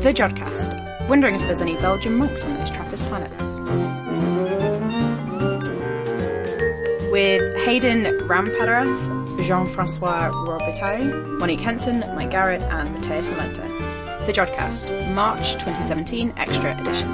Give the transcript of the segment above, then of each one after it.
The Jodcast. Wondering if there's any Belgian monks on those Trappist planets. With Hayden Rampadarath, Jean-Francois Robitaille, Monique Henson, Mike Garrett, and Mateus Malenta. The Jodcast, March 2017 Extra Edition.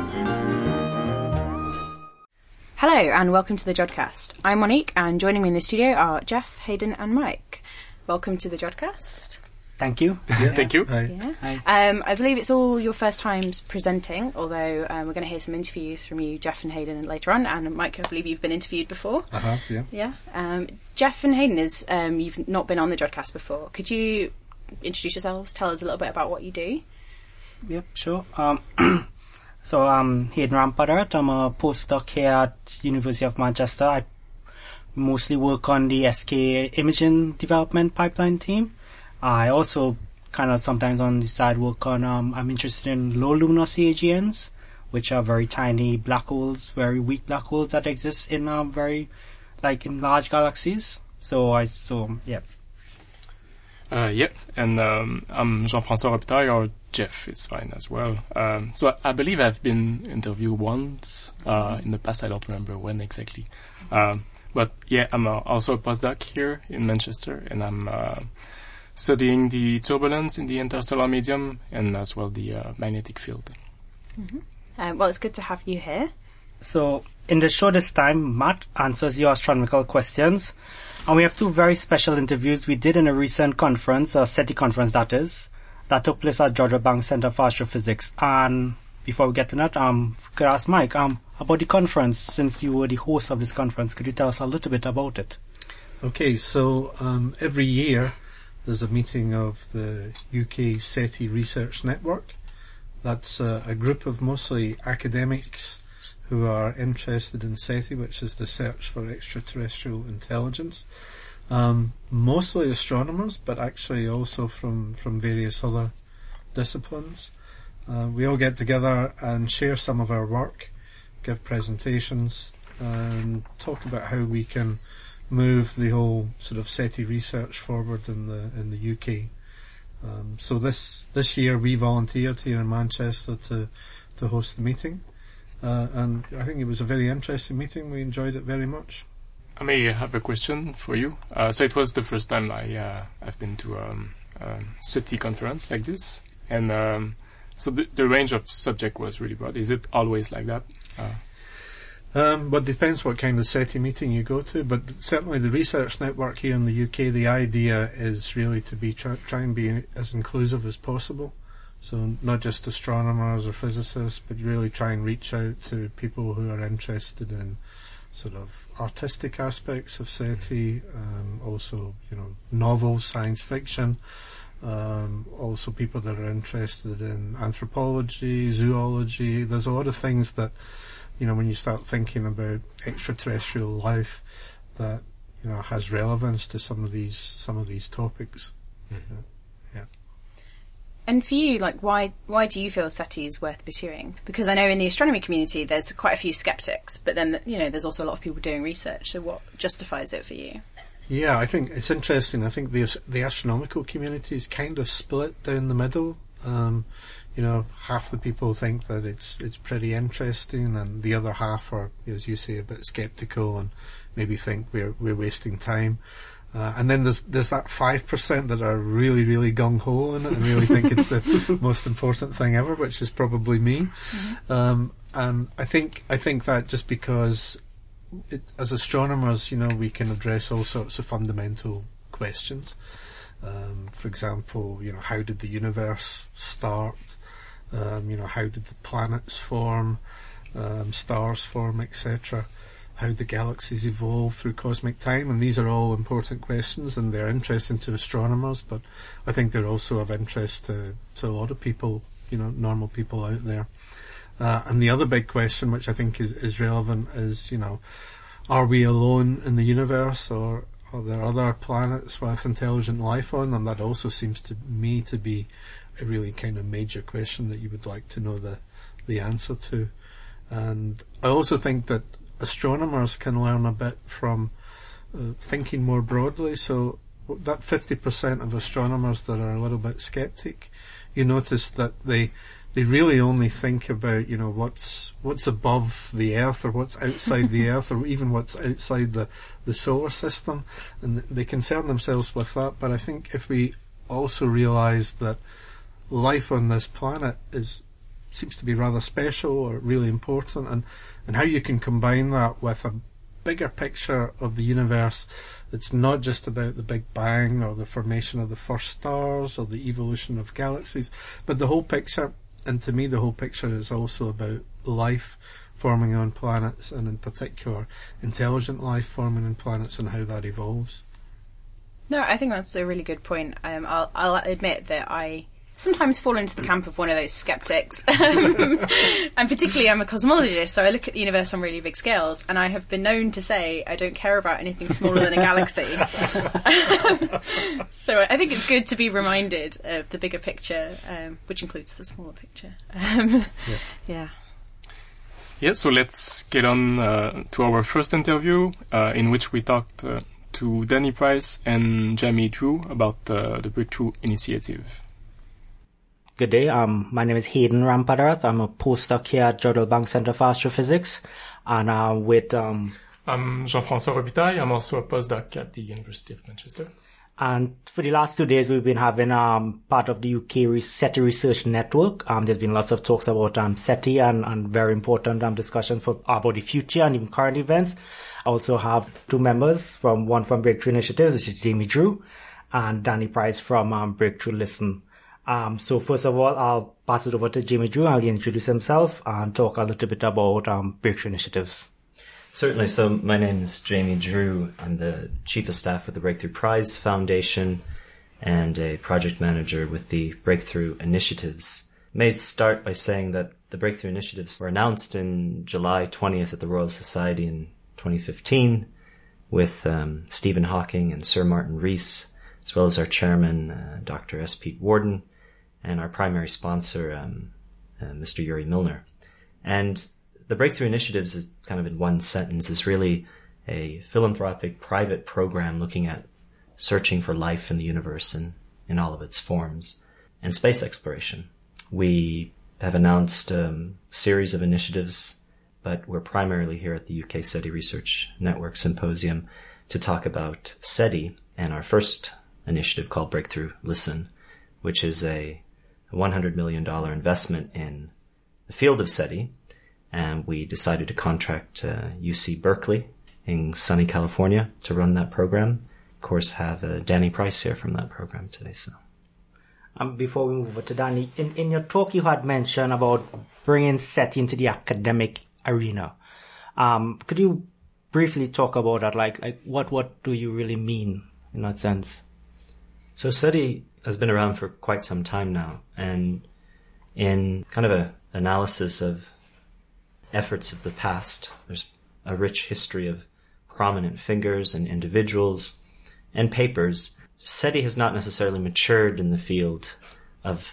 Hello and welcome to the Jodcast. I'm Monique and joining me in the studio are Jeff, Hayden and Mike. Welcome to the Jodcast. Thank you. Thank you. Yeah. Um, I believe it's all your first times presenting, although um, we're going to hear some interviews from you, Jeff and Hayden, later on. And Mike, I believe you've been interviewed before. I have, yeah. Yeah. Um, Jeff and Hayden, is um, you've not been on the Jodcast before. Could you introduce yourselves? Tell us a little bit about what you do. Yep, sure. Um, so I'm Hayden Rampadarath. I'm a postdoc here at University of Manchester. I mostly work on the SK imaging development pipeline team. I also kind of sometimes on the side work on, um, I'm interested in low luminosity AGNs, which are very tiny black holes, very weak black holes that exist in um, very, like in large galaxies. So I, so, yeah. Uh, yeah, and um, I'm Jean-François Robitaille, or Jeff, is fine as well. Um, so I, I believe I've been interviewed once uh, in the past. I don't remember when exactly. Um, but yeah, I'm uh, also a postdoc here in Manchester, and I'm uh, studying the turbulence in the interstellar medium and as well the uh, magnetic field. Um, well, it's good to have you here. So in the shortest time, Matt answers your astronomical questions. And we have two very special interviews we did in a recent conference, a SETI conference that is, that took place at Jodrell Bank Center for Astrophysics. And before we get to that, I um, could I ask Mike, um, about the conference, since you were the host of this conference, could you tell us a little bit about it? Okay, so um, every year there's a meeting of the UK SETI Research Network. That's uh, a group of mostly academics who are interested in SETI, which is the search for extraterrestrial intelligence. Um, mostly astronomers, but actually also from, from various other disciplines. Uh, we all get together and share some of our work, give presentations, and talk about how we can move the whole sort of SETI research forward in the in the UK. Um, so this this year we volunteered here in Manchester to to host the meeting, uh, and I think it was a very interesting meeting. We enjoyed it very much. I may have a question for you. Uh, so it was the first time I uh, I've been to um, a SETI conference like this, and um, so the, the range of subject was really broad. Is it always like that? Um, but depends what kind of SETI meeting you go to. But certainly the research network here in the UK, the idea is really to be try, try and be as inclusive as possible. So not just astronomers or physicists, but really try and reach out to people who are interested in sort of artistic aspects of SETI, um, also you know novels, science fiction. Um, also people that are interested in anthropology, zoology. There's a lot of things that you know, when you start thinking about extraterrestrial life, that you know has relevance to some of these some of these topics. Yeah. And for you, like, why why do you feel SETI is worth pursuing? Because I know in the astronomy community there's quite a few skeptics, but then you know there's also a lot of people doing research. So what justifies it for you? Yeah, I think it's interesting. I think the the astronomical community is kind of split down the middle. Um, you know, half the people think that it's it's pretty interesting, and the other half are, as you say, a bit skeptical and maybe think we're we're wasting time. Uh, and then there's there's that five percent that are really really gung ho in it and really think it's the most important thing ever, which is probably me. Um, and I think I think that just because it, as astronomers, you know, we can address all sorts of fundamental questions. Um, for example, you know, how did the universe start? Um, you know, how did the planets form, um, stars form, etc. How the galaxies evolve through cosmic time, and these are all important questions, and they're interesting to astronomers. But I think they're also of interest to to a lot of people, you know, normal people out there. Uh, and the other big question, which I think is, is relevant, is you know, are we alone in the universe, or are there other planets with intelligent life on them? That also seems to me to be a really kind of major question that you would like to know the the answer to. And I also think that astronomers can learn a bit from uh, thinking more broadly. So that 50% of astronomers that are a little bit skeptic, you notice that they they really only think about you know what's what's above the Earth or what's outside the Earth or even what's outside the the solar system, and they concern themselves with that. But I think if we also realise that life on this planet is seems to be rather special or really important, and and how you can combine that with a bigger picture of the universe that's not just about the Big Bang or the formation of the first stars or the evolution of galaxies, but the whole picture. And to me, the whole picture is also about life forming on planets, and in particular, intelligent life forming on planets and how that evolves. No, I think that's a really good point. Um, I'll, I'll admit that I sometimes fall into the camp of one of those skeptics. and particularly, I'm a cosmologist, so I look at the universe on really big scales, and I have been known to say I don't care about anything smaller than a galaxy. so I think it's good to be reminded of the bigger picture, um, which includes the smaller picture. Um, yeah. yeah. Yeah, so let's get on uh, to our first interview, uh, in which we talked uh, to Danny Price and Jamie Drew about uh, the Breakthrough Initiative. Good day. Um, my name is Hayden Rampadarath. I'm a postdoc here at Jodrell Bank Center for Astrophysics, and uh, with um, I'm Jean-François Robitaille. I'm also a postdoc at the University of Manchester. And for the last two days, we've been having um, part of the UK SETI Research Network. Um, there's been lots of talks about um, SETI and, and very important um, discussions for about the future and even current events. I also have two members from one from Breakthrough Initiatives, which is Jamie Drew, and Danny Price from um, Breakthrough Listen. Um, so first of all, I'll pass it over to Jamie Drew. I'll introduce himself and talk a little bit about um, breakthrough initiatives. Certainly. So my name is Jamie Drew. I'm the chief of staff with the Breakthrough Prize Foundation and a project manager with the Breakthrough Initiatives. I May start by saying that the Breakthrough Initiatives were announced in July 20th at the Royal Society in 2015 with um, Stephen Hawking and Sir Martin Rees, as well as our chairman, uh, Dr. S. Pete Worden, and our primary sponsor, um, uh, Mr. Yuri Milner. And the Breakthrough Initiatives is kind of in one sentence is really a philanthropic private program looking at searching for life in the universe and in all of its forms and space exploration. We have announced a um, series of initiatives, but we're primarily here at the UK SETI Research Network Symposium to talk about SETI and our first initiative called Breakthrough Listen, which is a $100 million investment in the field of SETI. And we decided to contract uh, UC Berkeley in sunny California to run that program. Of course, have uh, Danny Price here from that program today. So, um, before we move on to Danny, in, in your talk you had mentioned about bringing SETI into the academic arena. Um, could you briefly talk about that? Like, like what what do you really mean in that sense? So SETI has been around for quite some time now, and in kind of an analysis of efforts of the past, there's a rich history of prominent figures and individuals and papers. SETI has not necessarily matured in the field of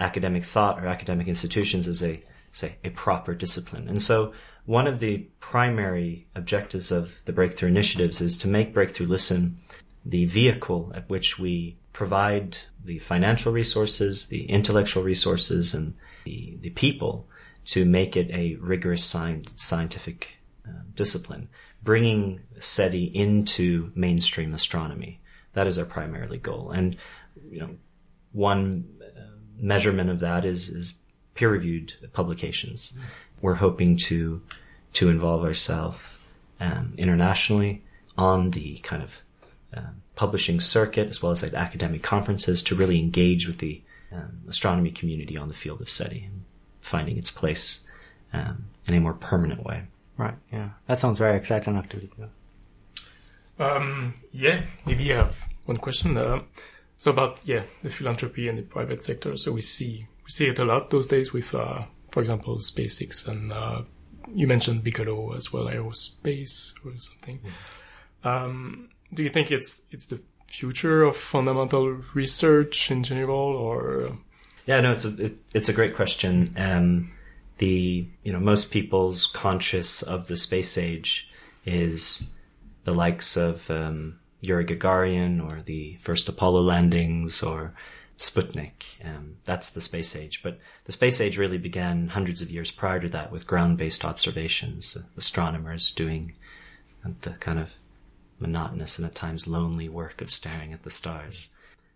academic thought or academic institutions as a say a proper discipline. And so one of the primary objectives of the breakthrough initiatives is to make breakthrough listen the vehicle at which we provide the financial resources, the intellectual resources, and the, the people to make it a rigorous science, scientific uh, discipline, bringing SETI into mainstream astronomy. That is our primarily goal. And, you know, one uh, measurement of that is, is peer-reviewed publications. Mm. We're hoping to, to involve ourselves um, internationally on the kind of um, publishing circuit as well as like academic conferences to really engage with the um, astronomy community on the field of SETI and finding its place um, in a more permanent way. Right. Yeah. That sounds very exciting, actually. Yeah. Um, yeah. Maybe I have one question. Uh, so about yeah the philanthropy and the private sector. So we see we see it a lot those days with, uh, for example, SpaceX and uh, you mentioned Bigelow as well, aerospace or something. Mm. Um, do you think it's it's the future of fundamental research in general, or? Yeah, no, it's a it, it's a great question. Um, the you know most people's conscious of the space age is the likes of um, Yuri Gagarin or the first Apollo landings or Sputnik. Um, that's the space age. But the space age really began hundreds of years prior to that with ground-based observations, uh, astronomers doing the kind of monotonous and at times lonely work of staring at the stars.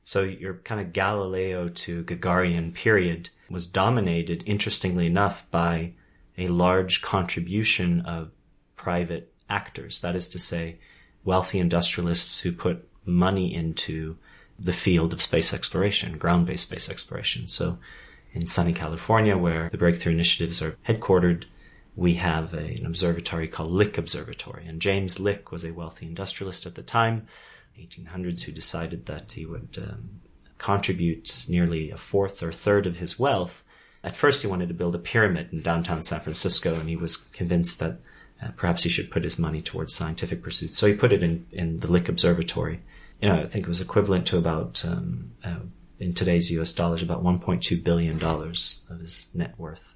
So your kind of Galileo to Gagarin period was dominated, interestingly enough, by a large contribution of private actors. That is to say, wealthy industrialists who put money into the field of space exploration, ground-based space exploration. So in sunny California, where the breakthrough initiatives are headquartered, we have a, an observatory called Lick Observatory. And James Lick was a wealthy industrialist at the time, 1800s, who decided that he would um, contribute nearly a fourth or third of his wealth. At first, he wanted to build a pyramid in downtown San Francisco, and he was convinced that uh, perhaps he should put his money towards scientific pursuits. So he put it in, in the Lick Observatory. You know, I think it was equivalent to about, um, uh, in today's US dollars, about $1.2 billion of his net worth.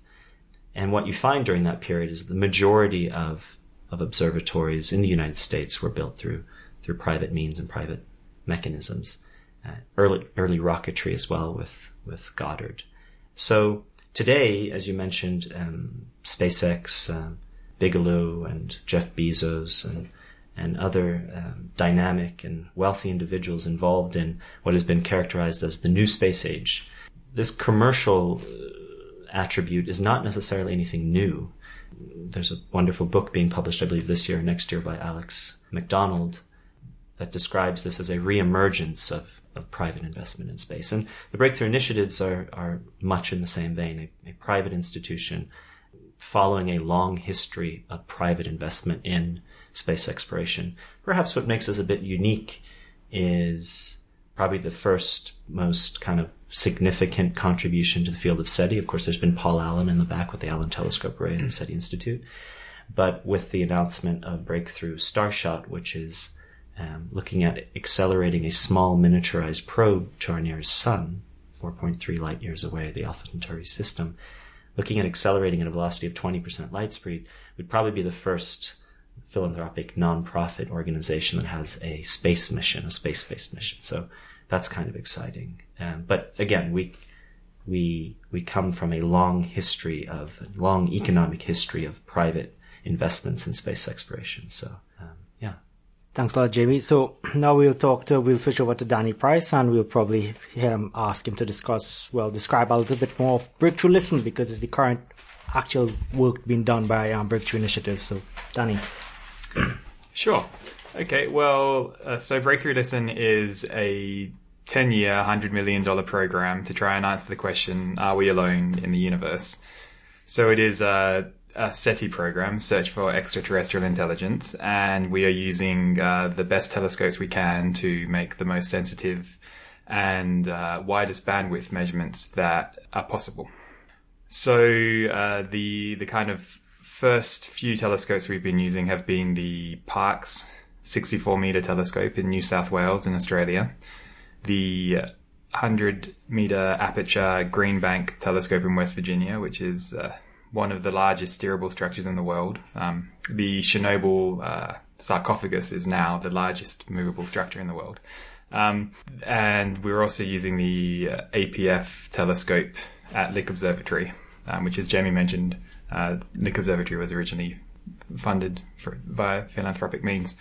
And what you find during that period is the majority of, of observatories in the United States were built through, through private means and private mechanisms. Uh, early, early rocketry as well with, with Goddard. So today, as you mentioned, um, SpaceX, uh, Bigelow and Jeff Bezos and and other um, dynamic and wealthy individuals involved in what has been characterized as the new space age. This commercial attribute is not necessarily anything new. There's a wonderful book being published, I believe, this year, next year by Alex McDonald that describes this as a reemergence of, of private investment in space. And the breakthrough initiatives are, are much in the same vein. A, a private institution following a long history of private investment in space exploration. Perhaps what makes us a bit unique is probably the first most kind of significant contribution to the field of SETI. Of course, there's been Paul Allen in the back with the Allen Telescope Array and the SETI Institute. But with the announcement of Breakthrough Starshot, which is um, looking at accelerating a small miniaturized probe to our nearest sun, 4.3 light years away, the Alpha Centauri system, looking at accelerating at a velocity of 20% light speed would probably be the first philanthropic nonprofit organization that has a space mission, a space-based mission. So that's kind of exciting. Um, but again, we we we come from a long history of long economic history of private investments in space exploration. So um, yeah. Thanks a lot, Jamie. So now we'll talk to we'll switch over to Danny Price and we'll probably um, ask him to discuss well describe a little bit more of Breakthrough Listen because it's the current actual work being done by um, Breakthrough Initiative. So Danny. Sure. Okay, well, uh, so Breakthrough Listen is a 10 year, $100 million program to try and answer the question, are we alone in the universe? So it is a, a SETI program, Search for Extraterrestrial Intelligence, and we are using uh, the best telescopes we can to make the most sensitive and uh, widest bandwidth measurements that are possible. So uh, the the kind of first few telescopes we've been using have been the Parkes 64 meter telescope in New South Wales in Australia, the 100 meter aperture Green Bank telescope in West Virginia, which is uh, one of the largest steerable structures in the world. Um, the Chernobyl uh, sarcophagus is now the largest movable structure in the world. Um, and we're also using the uh, APF telescope at Lick Observatory, um, which, as Jamie mentioned, uh, Lick Observatory was originally funded for, by philanthropic means.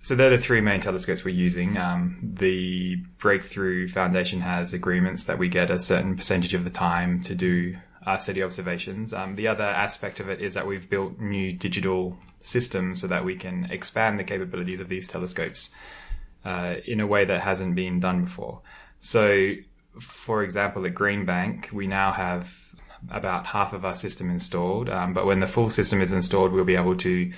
So they're the three main telescopes we're using. Um, the Breakthrough Foundation has agreements that we get a certain percentage of the time to do our SETI observations. Um, the other aspect of it is that we've built new digital systems so that we can expand the capabilities of these telescopes uh, in a way that hasn't been done before. So, for example, at Green Bank, we now have about half of our system installed, um, but when the full system is installed, we'll be able to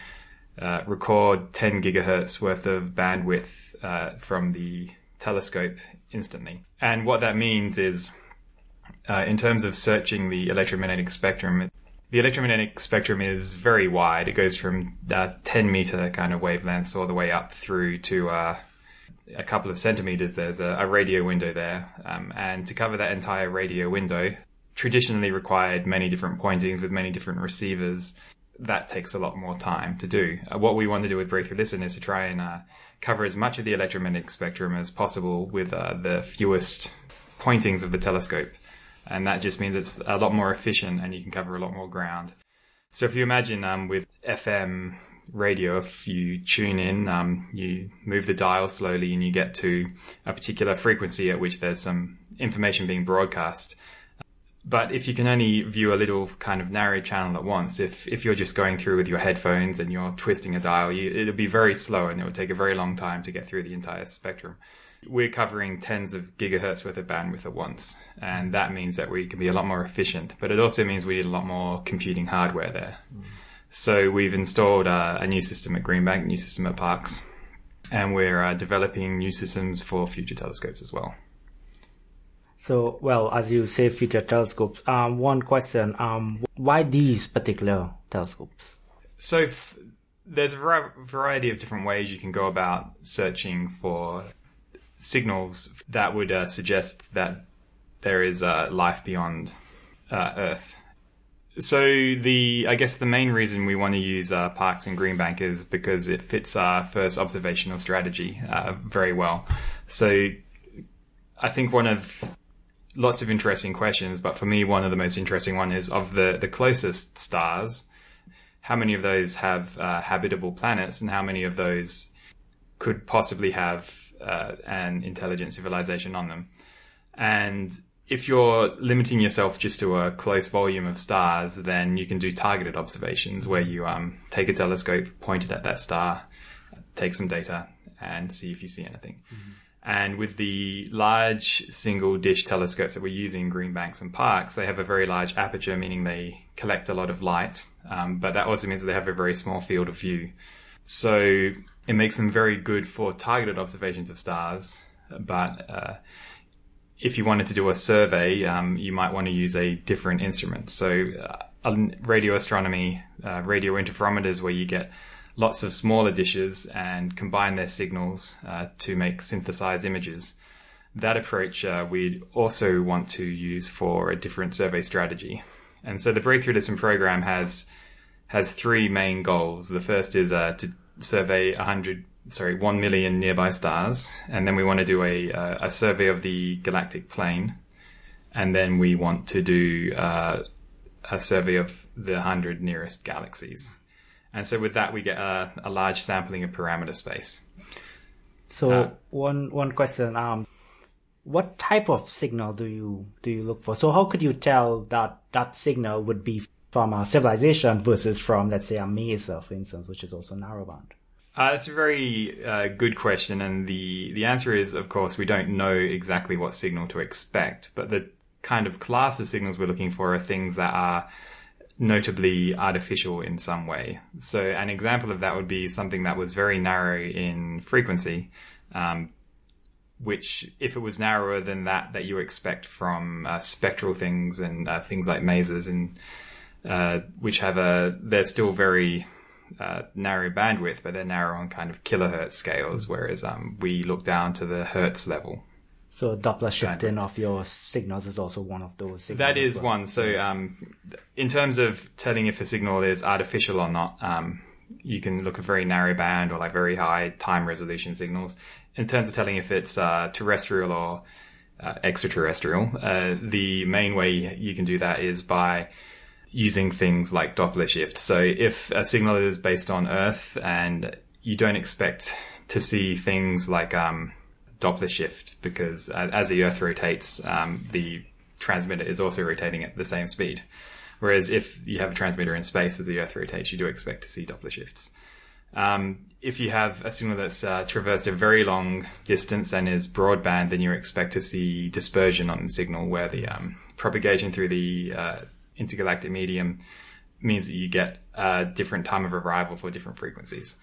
uh, record 10 gigahertz worth of bandwidth uh, from the telescope instantly. And what that means is, uh, in terms of searching the electromagnetic spectrum, the electromagnetic spectrum is very wide. It goes from uh, 10 meter kind of wavelengths all the way up through to uh, a couple of centimeters. There's a, a radio window there. Um, and to cover that entire radio window, traditionally required many different pointings with many different receivers that takes a lot more time to do. Uh, what we want to do with Breakthrough Listen is to try and uh, cover as much of the electromagnetic spectrum as possible with uh, the fewest pointings of the telescope. And that just means it's a lot more efficient and you can cover a lot more ground. So if you imagine um, with FM radio, if you tune in, um, you move the dial slowly and you get to a particular frequency at which there's some information being broadcast. But if you can only view a little kind of narrow channel at once, if, if you're just going through with your headphones and you're twisting a dial, you, it'll be very slow and it will take a very long time to get through the entire spectrum. We're covering tens of gigahertz worth of bandwidth at once, and that means that we can be a lot more efficient. But it also means we need a lot more computing hardware there. Mm. So we've installed uh, a new system at Greenbank, new system at Parkes, and we're uh, developing new systems for future telescopes as well. So, well, as you say, future telescopes. Um, one question: um, Why these particular telescopes? So, f- there's a variety of different ways you can go about searching for signals that would uh, suggest that there is uh, life beyond uh, Earth. So the I guess the main reason we want to use uh, Parkes and Greenbank is because it fits our first observational strategy uh, very well. So I think one of lots of interesting questions, but for me one of the most interesting one is of the the closest stars. How many of those have uh, habitable planets, and how many of those could possibly have uh, an intelligent civilization on them. And if you're limiting yourself just to a close volume of stars, then you can do targeted observations where you um, take a telescope, point it at that star, take some data, and see if you see anything. Mm-hmm. And with the large single dish telescopes that we're using, in Greenbanks and Parkes, they have a very large aperture, meaning they collect a lot of light. Um, but that also means that they have a very small field of view. So it makes them very good for targeted observations of stars. But uh, if you wanted to do a survey, um, you might want to use a different instrument. So, uh, radio astronomy, uh, radio interferometers, where you get lots of smaller dishes and combine their signals uh, to make synthesized images. That approach uh, we'd also want to use for a different survey strategy. And so the Breakthrough Listen program has has three main goals. The first is uh, to survey 100, sorry, 1 million nearby stars. And then we want to do a, uh, a survey of the galactic plane. And then we want to do uh, a survey of the 100 nearest galaxies. And so with that, we get a, a large sampling of parameter space. So uh, one one question: um, What type of signal do you do you look for? So how could you tell that that signal would be from a civilization versus from, let's say, a maser, for instance, which is also narrowband? Uh, that's a very uh, good question, and the the answer is, of course, we don't know exactly what signal to expect, but the kind of class of signals we're looking for are things that are notably artificial in some way. So an example of that would be something that was very narrow in frequency, um, which if it was narrower than that that you expect from uh, spectral things and uh, things like masers and uh, which have a they're still very uh, narrow bandwidth, but they're narrow on kind of kilohertz scales, whereas um, we look down to the hertz level. So Doppler shifting bandwidth. of your signals is also one of those. Signals. That is well. one. So um, in terms of telling if a signal is artificial or not, um, you can look at very narrow band or like very high time resolution signals. In terms of telling if it's uh, terrestrial or uh, extraterrestrial, uh, the main way you can do that is by using things like Doppler shift. So if a signal is based on Earth and you don't expect to see things like um, Doppler shift because as the Earth rotates, um, the transmitter is also rotating at the same speed. Whereas if you have a transmitter in space as the Earth rotates, you do expect to see Doppler shifts. Um, if you have a signal that's uh, traversed a very long distance and is broadband, then you expect to see dispersion on the signal where the um, propagation through the uh, intergalactic medium means that you get a different time of arrival for different frequencies.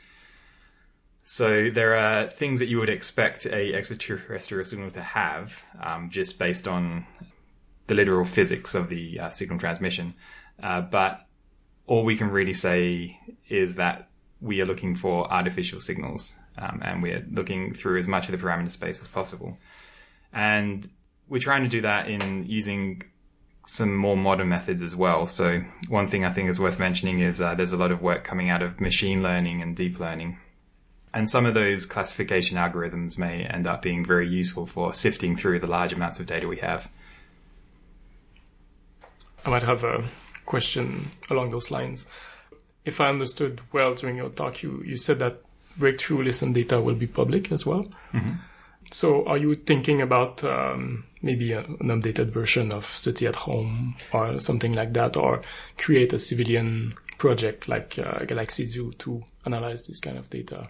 So there are things that you would expect a extraterrestrial signal to have, um, just based on the literal physics of the uh, signal transmission. Uh, but all we can really say is that we are looking for artificial signals, um, and we're looking through as much of the parameter space as possible. And we're trying to do that in using some more modern methods as well. So one thing I think is worth mentioning is uh, there's a lot of work coming out of machine learning and deep learning, And some of those classification algorithms may end up being very useful for sifting through the large amounts of data we have. I might have a question along those lines. If I understood well during your talk, you, you said that breakthrough listen data will be public as well. Mm-hmm. So are you thinking about um, maybe a, an updated version of SETI at home or something like that, or create a civilian project like uh, Galaxy Zoo to analyze this kind of data?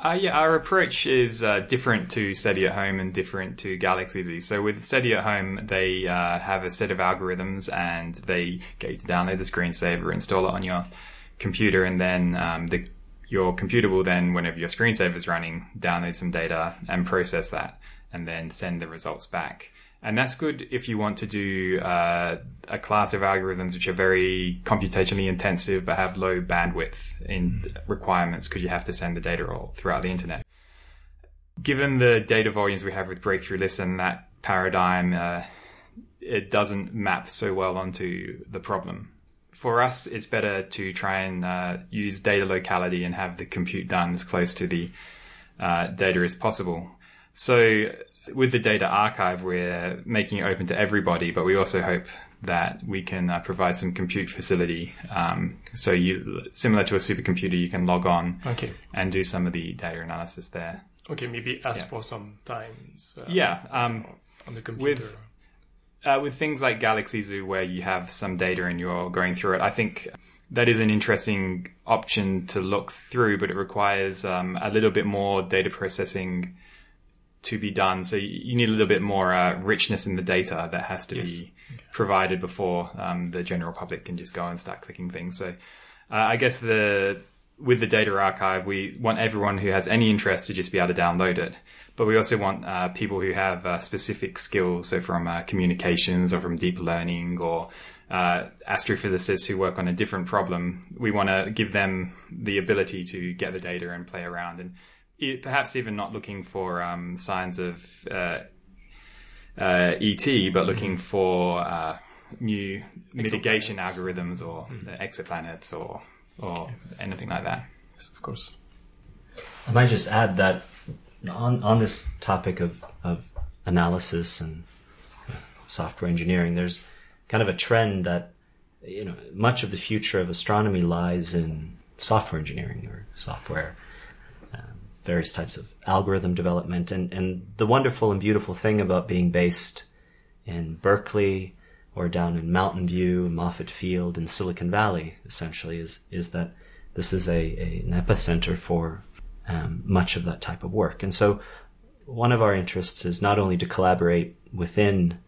Uh, yeah, our approach is uh, different to SETI at Home and different to Galaxy Zoo. So with SETI at Home, they uh, have a set of algorithms and they get you to download the screensaver, install it on your computer, and then um, the, your computer will then, whenever your screensaver is running, download some data and process that, and then send the results back. And that's good if you want to do uh, a class of algorithms which are very computationally intensive but have low bandwidth in requirements because you have to send the data all throughout the internet. Given the data volumes we have with Breakthrough Listen, that paradigm uh, it doesn't map so well onto the problem. For us, it's better to try and uh, use data locality and have the compute done as close to the uh, data as possible. So with the data archive, we're making it open to everybody, but we also hope that we can uh, provide some compute facility. Um, so you, similar to a supercomputer, you can log on Okay. and do some of the data analysis there. Okay, maybe ask Yeah. for some times. Uh, Yeah. Um, On the computer. uh, with things like Galaxy Zoo, where you have some data and you're going through it, I think that is an interesting option to look through, but it requires um, a little bit more data processing to be done. So you need a little bit more uh, richness in the data that has to Yes. be provided before um, the general public can just go and start clicking things. So uh, I guess the with the data archive, we want everyone who has any interest to just be able to download it. But we also want uh, people who have uh, specific skills, so from uh, communications or from deep learning or uh, astrophysicists who work on a different problem. We want to give them the ability to get the data and play around, and perhaps even not looking for um, signs of uh, uh, ET, but looking for uh, new mitigation algorithms or the exoplanets or or anything like that. Yes, of course. I might just add that on on this topic of of analysis and uh, software engineering, there's kind of a trend that you know much of the future of astronomy lies in software engineering or software, various types of algorithm development, and and the wonderful and beautiful thing about being based in Berkeley or down in Mountain View, Moffett Field, in Silicon Valley, essentially, is is that this is a, a an epicenter for um, much of that type of work. And so, one of our interests is not only to collaborate within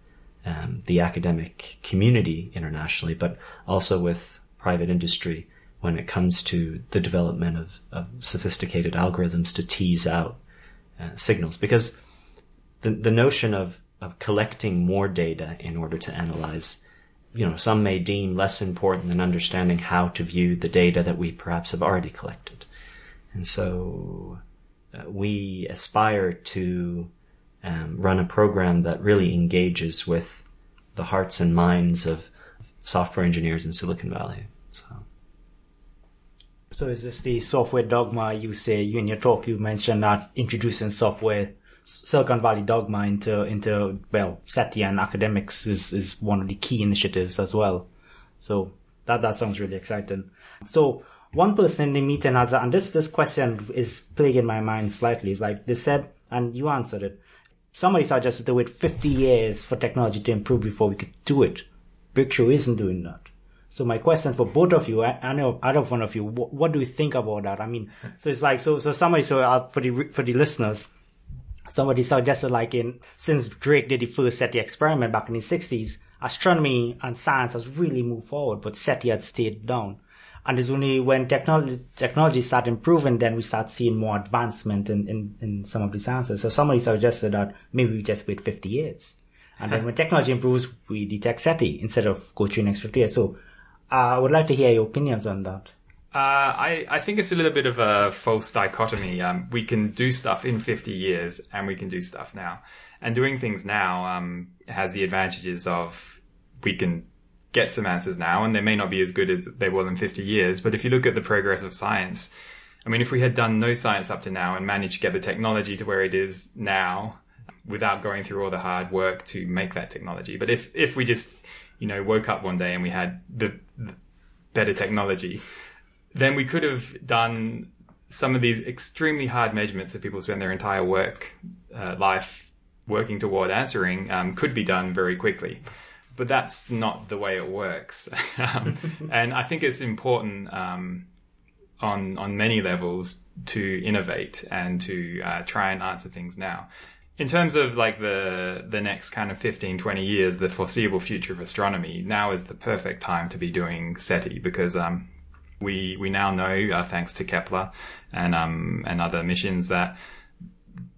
um, the academic community internationally, but also with private industry when it comes to the development of, of sophisticated algorithms to tease out uh, signals. Because the the notion of of collecting more data in order to analyze, you know, some may deem less important than understanding how to view the data that we perhaps have already collected. And so uh, we aspire to um, run a program that really engages with the hearts and minds of software engineers in Silicon Valley. So. Is this the software dogma you say you in your talk you mentioned that introducing software Silicon Valley dogma into into well SETI and academics is is one of the key initiatives as well. So that that sounds really exciting. So one person in the meeting has and this this question is plaguing my mind slightly. It's like they said and you answered it. Somebody suggested to wait 50 years for technology to improve before we could do it. Breakthrough isn't doing that. So my question for both of you, I, know out of one of you, what, what do you think about that? I mean, so it's like, so, so somebody, so uh, for the, for the listeners, somebody suggested like in, since Drake did the first SETI experiment back in the 60s, astronomy and science has really moved forward, but SETI had stayed down. And it's only when technology, technology start improving, then we start seeing more advancement in, in, in some of the sciences. So somebody suggested that maybe we just wait 50 years. And then when technology improves, we detect SETI instead of go through an extra year. So I would like to hear your opinions on that. Uh, I, I think it's a little bit of a false dichotomy. Um, we can do stuff in 50 years and we can do stuff now. And doing things now um, has the advantages of we can get some answers now and they may not be as good as they will in 50 years. But if you look at the progress of science, I mean, if we had done no science up to now and managed to get the technology to where it is now without going through all the hard work to make that technology, but if, if we just, you know, woke up one day and we had the, the better technology, then we could have done some of these extremely hard measurements that people spend their entire work uh, life working toward answering um, could be done very quickly. But that's not the way it works. um, and I think it's important um, on on many levels to innovate and to uh, try and answer things now. In terms of like the the next kind of 15, 20 years, the foreseeable future of astronomy, now is the perfect time to be doing SETI because um, we we now know, uh, thanks to Kepler and um, and other missions, that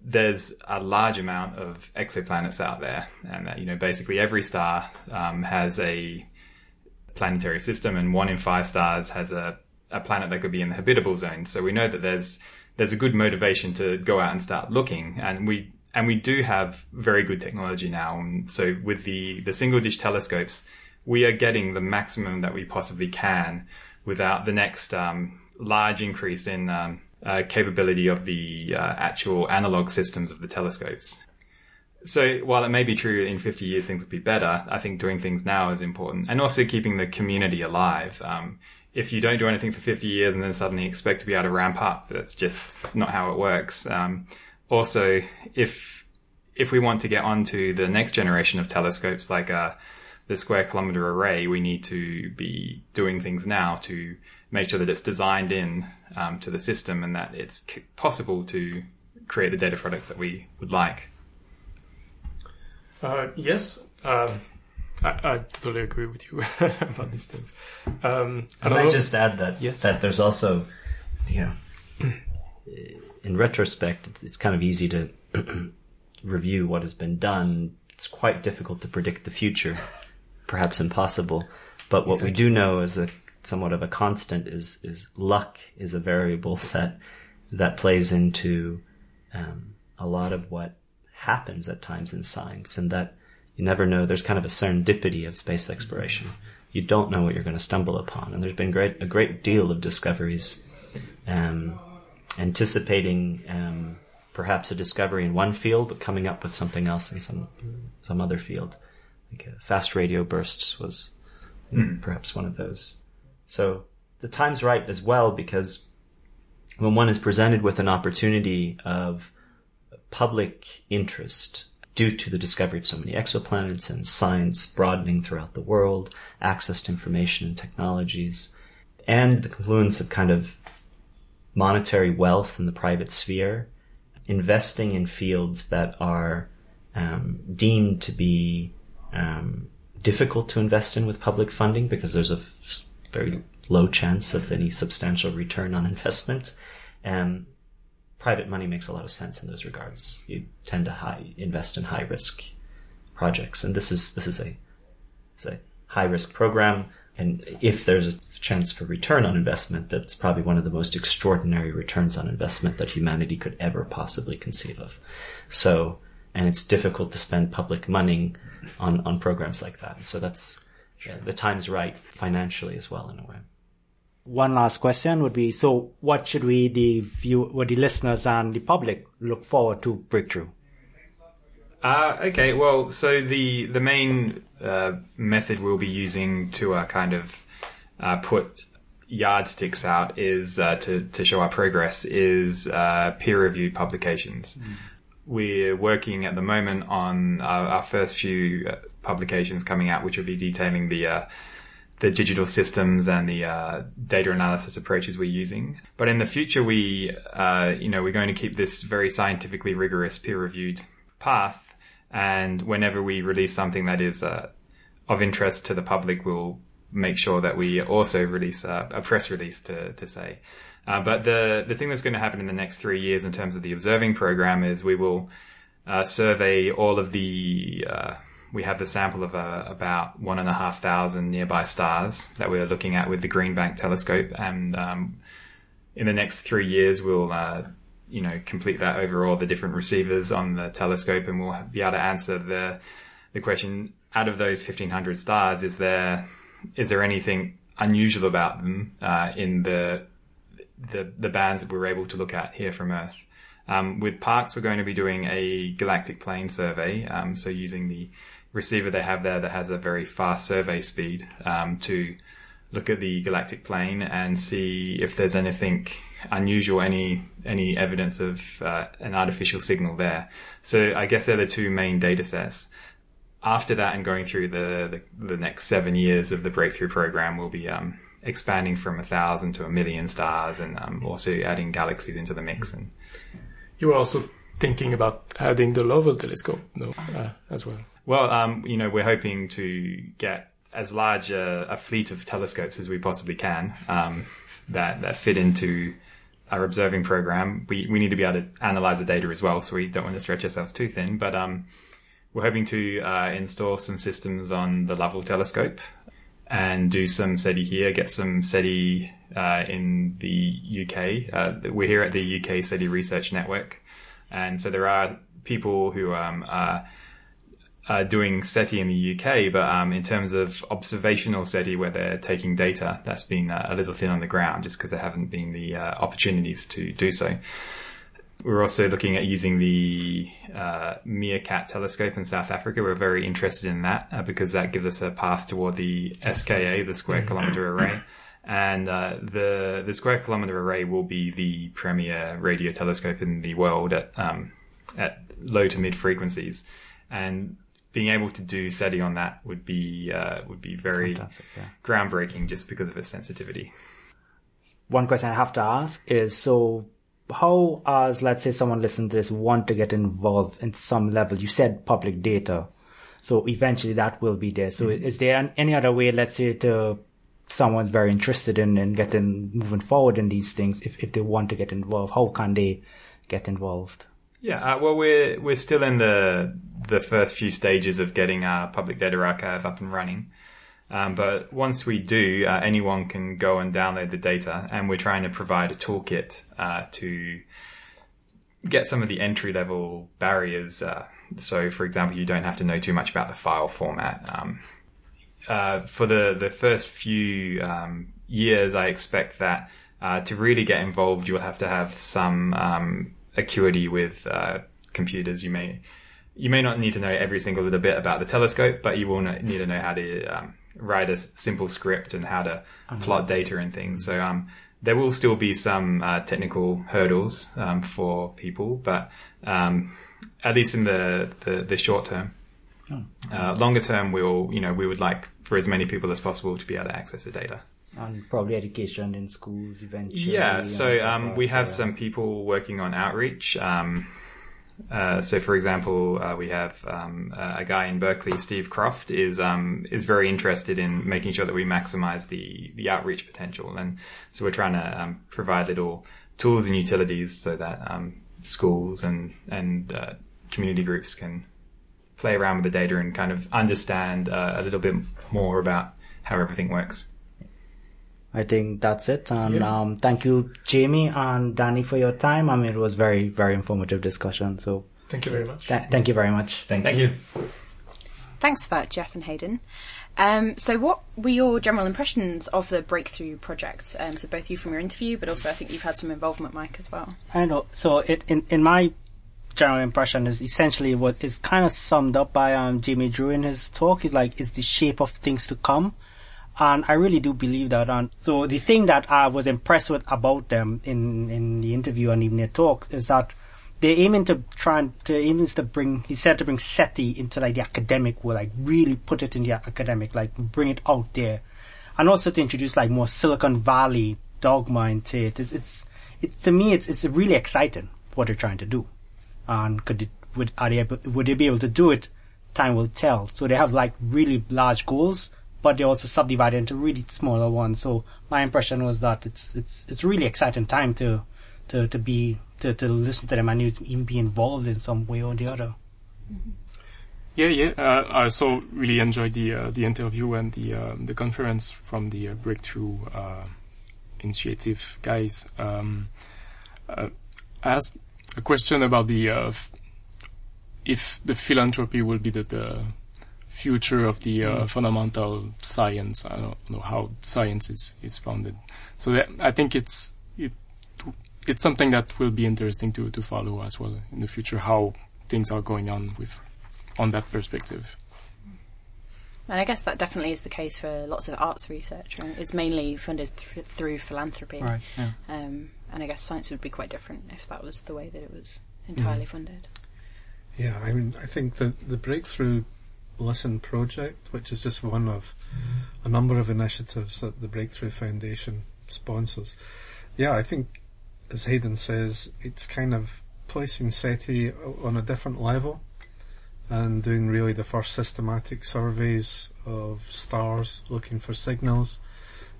there's a large amount of exoplanets out there, and that you know basically every star um, has a planetary system, and one in five stars has a a planet that could be in the habitable zone. So we know that there's there's a good motivation to go out and start looking, and we and we do have very good technology now. And so with the the single dish telescopes, we are getting the maximum that we possibly can without the next um, large increase in um, uh, capability of the uh, actual analog systems of the telescopes. So while it may be true in 50 years things will be better, I think doing things now is important, and also keeping the community alive. Um, if you don't do anything for 50 years and then suddenly expect to be able to ramp up, that's just not how it works. Um, also, if if we want to get onto the next generation of telescopes, like uh, the square kilometer array, we need to be doing things now to make sure that it's designed in um, to the system and that it's possible to create the data products that we would like. Uh, yes, um, I, I, totally agree with you about these things. Um, I might just add that yes. that there's also, you know, in retrospect, it's, it's kind of easy to review what has been done. It's quite difficult to predict the future perhaps impossible. But what exactly. we do know is a somewhat of a constant is is luck is a variable that that plays into um, a lot of what happens at times in science, and that you never know. There's kind of a serendipity of space exploration. You don't know what you're going to stumble upon, and there's been great a great deal of discoveries, um, anticipating um, perhaps a discovery in one field, but coming up with something else in some some other field like uh, fast radio bursts was mm. perhaps one of those. So the time's right as well because when one is presented with an opportunity of public interest due to the discovery of so many exoplanets and science broadening throughout the world, access to information and technologies, and the confluence of kind of monetary wealth in the private sphere, investing in fields that are um, deemed to be um, difficult to invest in with public funding because there's a f- very low chance of any substantial return on investment. Um, private money makes a lot of sense in those regards. You tend to high, invest in high risk projects, and this is this is a a high risk program. And if there's a chance for return on investment, that's probably one of the most extraordinary returns on investment that humanity could ever possibly conceive of. So, and it's difficult to spend public money on, on programs like that. So that's sure. the time's right financially as well in a way. One last question would be, so what should we, the view, what the listeners and the public look forward to breakthrough? Uh, okay, well, so the the main uh, method we'll be using to uh, kind of uh, put yardsticks out is uh, to to show our progress is uh, peer reviewed publications. Mm we're working at the moment on our, our first few publications coming out, which will be detailing the uh, the digital systems and the uh, data analysis approaches we're using. But in the future, we uh, you know we're going to keep this very scientifically rigorous, peer reviewed path. And whenever we release something that is uh, of interest to the public, we'll make sure that we also release a, a press release to to say. Uh, but the the thing that's going to happen in the next three years in terms of the observing program is we will uh, survey all of the. Uh, we have the sample of uh, about one and a half thousand nearby stars that we're looking at with the Green Bank telescope, and um, in the next three years we'll. You know, complete that over all the different receivers on the telescope, and we'll be able to answer the the question: out of those fifteen hundred stars, is there is there anything unusual about them uh, in the the the bands that we're able to look at here from Earth. Um, with Parkes, we're going to be doing a galactic plane survey. Um, so using the receiver they have there that has a very fast survey speed um, to look at the galactic plane and see if there's anything unusual, any any evidence of uh, an artificial signal there. So I guess they're the two main data sets. After that, and going through the, the, the next seven years of the breakthrough program, we'll be um, expanding from a thousand to a million stars, and um, also adding galaxies into the mix. And you were also thinking about adding the Lovell telescope, no, uh, as well. Well, um, you know, we're hoping to get as large a, a, fleet of telescopes as we possibly can um, that that fit into our observing program. We we need to be able to analyze the data as well, so we don't want to stretch ourselves too thin. But um, we're hoping to uh, install some systems on the Lovell telescope and do some SETI here, get some SETI uh, in the UK. Uh, we're here at the UK SETI Research Network, and so there are people who um, are uh, doing SETI in the UK, but um, in terms of observational SETI where they're taking data, that's been uh, a little thin on the ground just because there haven't been the uh, opportunities to do so. We're also looking at using the uh, MeerKAT telescope in South Africa. We're very interested in that uh, because that gives us a path toward the SKA, the Square mm-hmm. Kilometre Array. And uh, the the Square Kilometre Array will be the premier radio telescope in the world at um, at low to mid frequencies. And being able to do SETI on that would be uh, would be very yeah. groundbreaking just because of its sensitivity. One question I have to ask is so how as let's say someone listening to this want to get involved in some level you said public data so eventually that will be there so mm-hmm. is there any other way let's say to someone's very interested in, in getting moving forward in these things if, if they want to get involved how can they get involved yeah, uh, well, we're we're still in the the first few stages of getting our public data archive up and running. Um, but once we do, uh, anyone can go and download the data, and we're trying to provide a toolkit uh, to get some of the entry level barriers. Uh, so, for example, you don't have to know too much about the file format. Um, uh, for the the first few um, years, I expect that uh, to really get involved, you'll have to have some um, acuity with uh, computers. You may you may not need to know every single little bit about the telescope, but you will need to know how to um, write a simple script and how to uh-huh. plot data and things. So um, there will still be some uh, technical hurdles um, for people, but um, at least in the, the, the short term. Oh. Uh, longer term, we'll you know we would like for as many people as possible to be able to access the data and probably education in schools eventually. Yeah, so um, we have some people working on outreach. Um, uh, so, for example, uh, we have um, a guy in Berkeley, Steve Croft, is um, is very interested in making sure that we maximize the the outreach potential, and so we're trying to um, provide little tools and utilities so that um, schools and and uh, community groups can play around with the data and kind of understand uh, a little bit more about how everything works. I think that's it. And yeah. um, thank you, Jamie and Danny, for your time. I mean, it was very, very informative discussion. So thank you very much. Th- thank you very much. Thank, thank you. you. Thanks for that, Jeff and Hayden. Um, so, what were your general impressions of the Breakthrough project? Um, so, both you from your interview, but also I think you've had some involvement, Mike, as well. I know. So, it, in in my general impression is essentially what is kind of summed up by um, Jamie Drew in his talk. He's like, "Is the shape of things to come." And I really do believe that. And so the thing that I was impressed with about them in, in the interview and even their talks is that they're aiming to try and to aiming to bring, he said to bring SETI into like the academic world, like really put it in the academic, like bring it out there. And also to introduce like more Silicon Valley dogma into it. It's, it's, it's to me, it's, it's really exciting what they're trying to do. And could it, would, are they would they be able to do it? Time will tell. So they have like really large goals but they also subdivide into really smaller ones. So my impression was that it's it's it's really exciting time to to to be to, to listen to them and even be involved in some way or the other. Yeah, yeah. Uh, I also really enjoyed the uh, the interview and the uh, the conference from the uh, Breakthrough uh, Initiative guys. Um, uh, asked a question about the f- if the philanthropy will be the, the future of the uh, mm. fundamental science. I don't know how science is, is founded. So that, I think it's it it's something that will be interesting to, to follow as well in the future, how things are going on with, on that perspective. And I guess that definitely is the case for lots of arts research. Right? It's mainly funded th- through philanthropy. Right. Yeah. Um, and I guess science would be quite different if that was the way that it was entirely funded. Yeah, I mean, I think the the breakthrough listen project, which is just one of a number of initiatives that the Breakthrough Foundation sponsors. Yeah, I think, as Hayden says, it's kind of placing SETI on a different level and doing really the first systematic surveys of stars, looking for signals,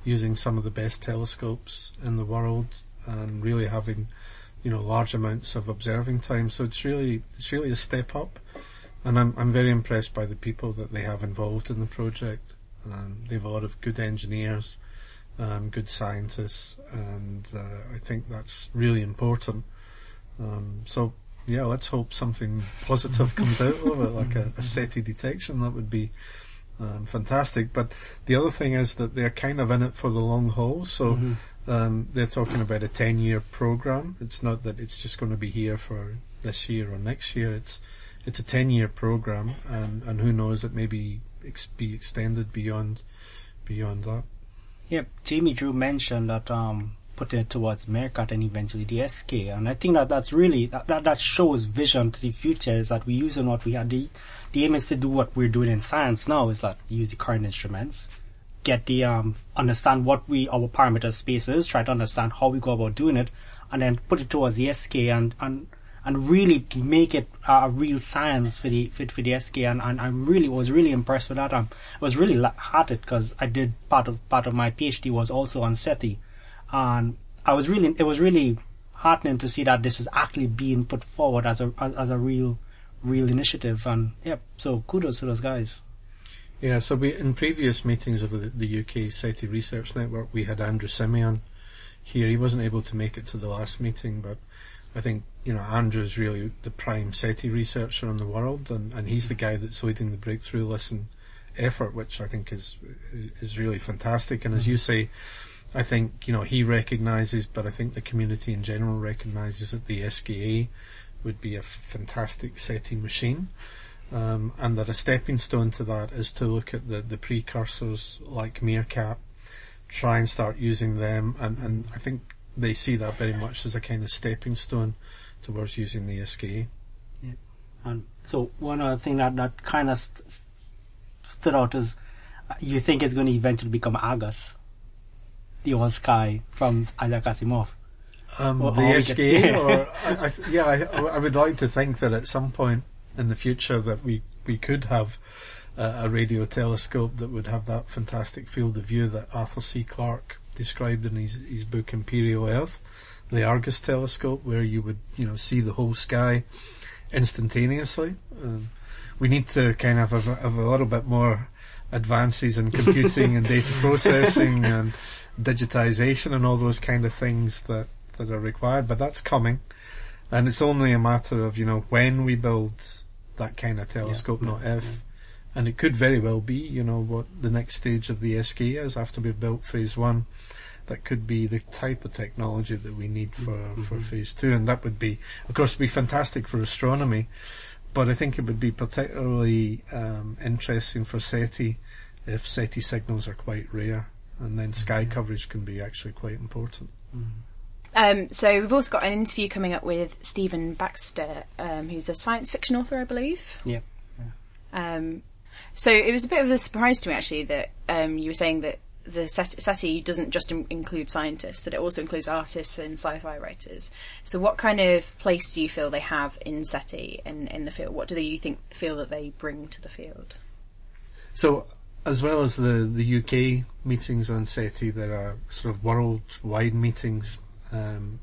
using some of the best telescopes in the world, and really having, you know, large amounts of observing time. So it's really it's really a step up, and I'm I'm very impressed by the people that they have involved in the project. Um, they have a lot of good engineers, um, good scientists, and uh, I think that's really important. Um, so yeah, let's hope something positive comes out of it, like a, a SETI detection. That would be um, fantastic. But the other thing is that they're kind of in it for the long haul. So um, they're talking about a 10 year program. It's not that it's just going to be here for this year or next year. It's it's a 10 year program, and, and who knows, it may be, ex- be extended beyond beyond that. Yep. Jamie Drew mentioned that um, putting it towards MeerKAT and eventually the SK, and I think that that's really that, that, that shows vision to the future. Is that we're using what we had. The the aim is to do what we're doing in science now. Is that use the current instruments, get the um understand what we our parameter space is, try to understand how we go about doing it, and then put it towards the SK and and and really make it a real science for the for, for the SK. And, and I really was really impressed with that. Um, I was really hearted because I did part of part of my PhD was also on SETI, and I was really it was really heartening to see that this is actually being put forward as a as, as a real real initiative. And yeah, so kudos to those guys. Yeah, so we in previous meetings of the, the UK SETI Research Network, we had Andrew Siemion here. He wasn't able to make it to the last meeting, but I think you know Andrew's really the prime SETI researcher in the world, and, and he's the guy that's leading the breakthrough listen effort, which I think is is really fantastic. And as you say, I think you know he recognises, but I think the community in general recognises that the SKA would be a fantastic SETI machine. Um, and that a stepping stone to that is to look at the, the precursors like MeerKAT, try and start using them, and, and I think they see that very much as a kind of stepping stone towards using the SKA. And so one other thing that, that kind of st- st- stood out is uh, you think it's going to eventually become Argus, the old sky from Isaac Asimov. Um, Or- or the we SKA, get- or I, I, yeah, I, I would like to think that at some point in the future that we we could have uh, a radio telescope that would have that fantastic field of view that Arthur C. Clarke described in his his book Imperial Earth, the Argus telescope, where you would you know see the whole sky instantaneously. Um, we need to kind of have a, have a little bit more advances in computing and data processing and digitization and all those kind of things that, that are required, but that's coming. And it's only a matter of, you know, when we build that kind of telescope, not if. And it could very well be, you know, what the next stage of the SK is after we've built phase one. That could be the type of technology that we need for, for phase two. And that would be, of course, be fantastic for astronomy. But I think it would be particularly um, interesting for SETI if SETI signals are quite rare. And then sky coverage can be actually quite important. Um, so we've also got an interview coming up with Stephen Baxter, um, who's a science fiction author, I believe. Yeah. Um, so it was a bit of a surprise to me actually that um, you were saying that the SETI doesn't just in- include scientists; that it also includes artists and sci-fi writers. So, what kind of place do you feel they have in SETI and in the field? What do you think feel that they bring to the field? So, as well as the, the UK meetings on SETI, there are sort of worldwide meetings. Um,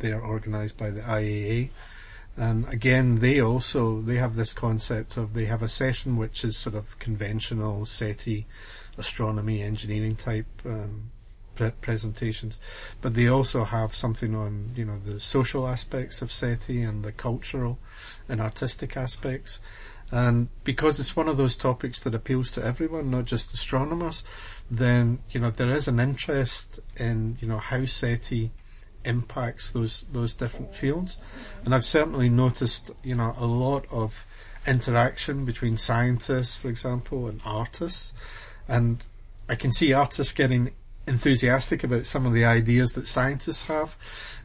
they are organised by the IAA, and again, they also they have this concept of they have a session which is sort of conventional SETI, astronomy, engineering type um, pre- presentations, but they also have something on you know the social aspects of SETI and the cultural and artistic aspects. And because it's one of those topics that appeals to everyone, not just astronomers, then you know there is an interest in you know how SETI impacts those those different fields. And I've certainly noticed, you know, a lot of interaction between scientists, for example, and artists. And I can see artists getting enthusiastic about some of the ideas that scientists have,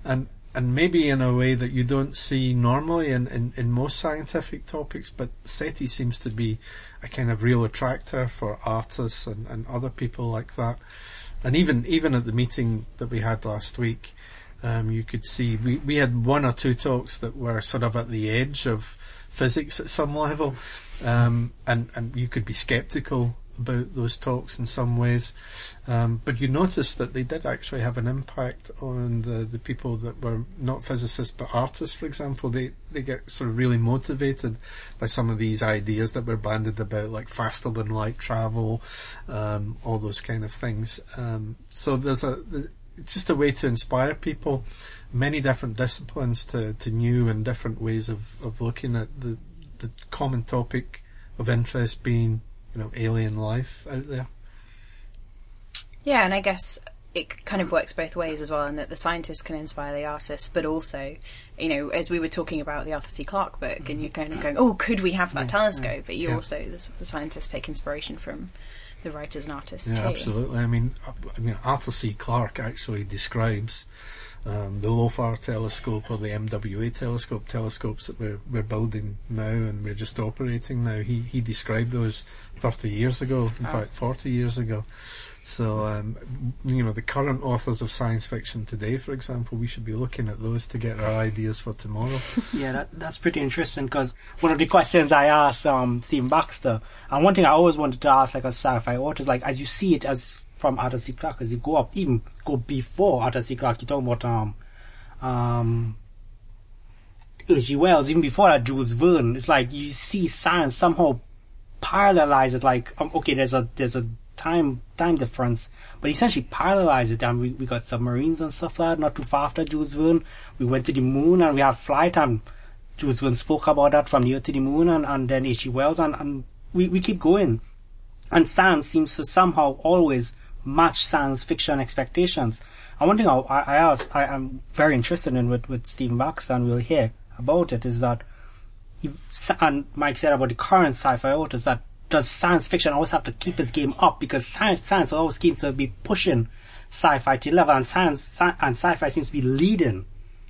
and and maybe in a way that you don't see normally in, in, in most scientific topics, but SETI seems to be a kind of real attractor for artists and, and other people like that. And even even at the meeting that we had last week, um, you could see we, we had one or two talks that were sort of at the edge of physics at some level, um, and and you could be sceptical about those talks in some ways. Um, but you notice that they did actually have an impact on the, the people that were not physicists but artists, for example. They, they get sort of really motivated by some of these ideas that were banded about, like faster than light travel, um, all those kind of things. Um, so there's a, it's just a way to inspire people, many different disciplines to, to new and different ways of, of looking at the, the common topic of interest being you know, alien life out there. Yeah, and I guess it kind of works both ways as well, and that the scientists can inspire the artists, but also, you know, as we were talking about the Arthur C. Clarke book, and you're kind of mm-hmm. going, oh, could we have that yeah, telescope? Yeah, but you yeah. also, the, the, scientists take inspiration from the writers and artists yeah, too. absolutely. I mean, I mean, Arthur C. Clarke actually describes um, the LOFAR telescope or the MWA telescope, telescopes that we're, we're building now and we're just operating now, he, he described those 30 years ago, in oh. fact 40 years ago. So, um, you know, the current authors of science fiction today, for example, we should be looking at those to get our ideas for tomorrow. yeah, that, that's pretty interesting because one of the questions I asked um, Stephen Baxter, and one thing I always wanted to ask like a sci-fi author is like, as you see it as from Arthur C. Clarke as you go up, even go before Arthur C. Clarke, you're talking about um um H.G. Wells, even before that Jules Verne. It's like you see science somehow parallelize it like um, okay there's a there's a time time difference, but essentially parallelize it and we, we got submarines and stuff like that, not too far after Jules Verne. We went to the moon and we had flight and Jules Verne spoke about that from the earth to the moon and, and then H.G. Wells and, and we, we keep going. And science seems to somehow always match science fiction expectations. And one thing I, I ask, I am very interested in with, with Stephen Baxter, and we'll hear about it, is that, and Mike said about the current sci-fi authors, that does science fiction always have to keep its game up because science, science always seems to be pushing sci-fi to level, and science sci- and sci-fi seems to be leading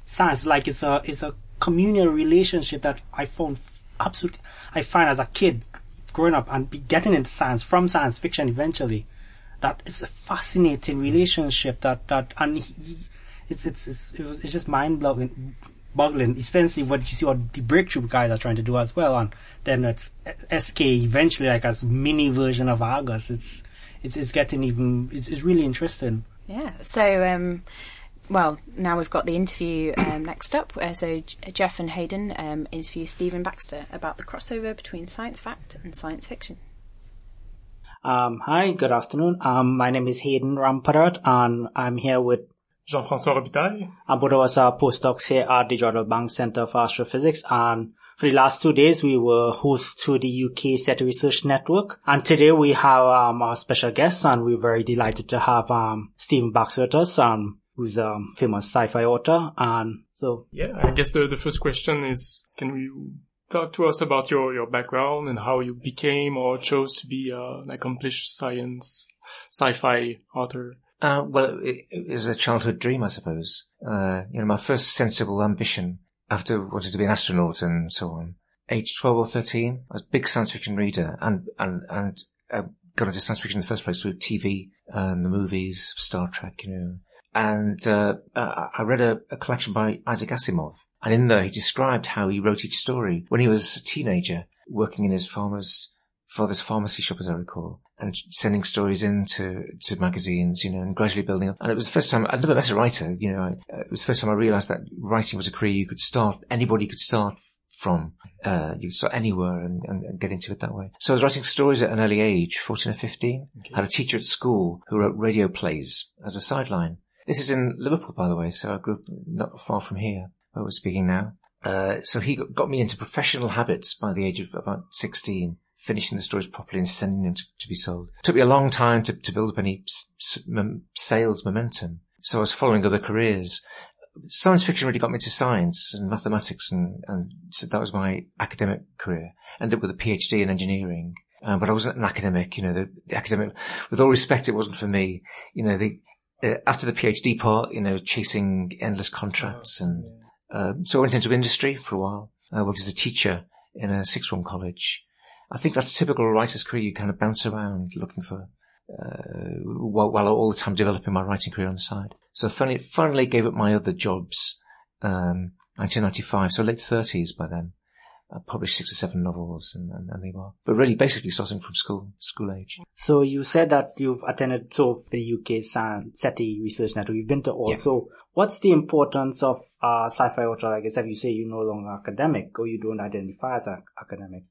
science. Like it's a it's a communal relationship that I found absolutely I find as a kid growing up and be getting into science from science fiction eventually that it's a fascinating relationship that that and he, it's it's it's it was, it's just mind blowing boggling especially what you see what the breakthrough guys are trying to do as well and then it's sk eventually like as mini version of argus it's it's, it's getting even it's, it's really interesting yeah so um well, now we've got the interview um, next up. Uh, so J- Jeff and Hayden um, interview Stephen Baxter about the crossover between science fact and science fiction. Um, hi, good afternoon. Um, my name is Hayden Rampadarath, and I'm here with Jean-François Robitaille. Of us are postdocs here at the Jodrell Bank Center for Astrophysics. And for the last two days, we were host to the UK SETI Research Network. And today we have um, our special guest, and we're very delighted to have um, Stephen Baxter with us, um, who's a famous sci-fi author. And so, yeah, I guess the the first question is, can we talk to us about your, your background and how you became or chose to be uh, an accomplished science sci-fi author? Uh, well, it, it, was a childhood dream, I suppose. Uh, you know, my first sensible ambition after wanting to be an astronaut and so on. Age 12 or 13, I was a big science fiction reader and, and, and uh, got into science fiction in the first place through TV and the movies, Star Trek, you know. And, uh, I read a, a collection by Isaac Asimov and in there, he described how he wrote each story when he was a teenager, working in his farmer's father's pharmacy shop, as I recall, and sending stories in to, magazines, you know, and gradually building up. And it was the first time I'd never met a writer, you know, I, it was the first time I realized that writing was a career you could start, anybody could start from. Uh, you could start anywhere and, and, and, get into it that way. So I was writing stories at an early age, 14 or 15. Okay. had a teacher at school who wrote radio plays as a sideline. This is in Liverpool, by the way, so I grew up not far from here where we're speaking now. Uh, so he got me into professional habits by the age of about 16, finishing the stories properly and sending them to, to be sold. It took me a long time to, to build up any sales momentum. So I was following other careers. science fiction really got me into science and mathematics, and, and so that was my academic career. Ended up with a PhD in engineering, um, but I wasn't an academic. You know, the, the, academic, with all respect, it wasn't for me. You know, the uh, after the PhD part, you know, chasing endless contracts, and um, so I went into industry for a while. I worked as a teacher in a sixth form college. I think that's a typical writer's career. You kind of bounce around looking for, uh, while, while all the time developing my writing career on the side. So finally, finally gave up my other jobs, um, 1995, so late 30s by then. I published six or seven novels and, and, and, they were, but really basically starting from school, school age. So you said that you've attended so the UK SETI Research Network. You've been to also. Yeah. What's the importance of uh, sci-fi? Like I said, you say you're no longer academic or you don't identify as an academic.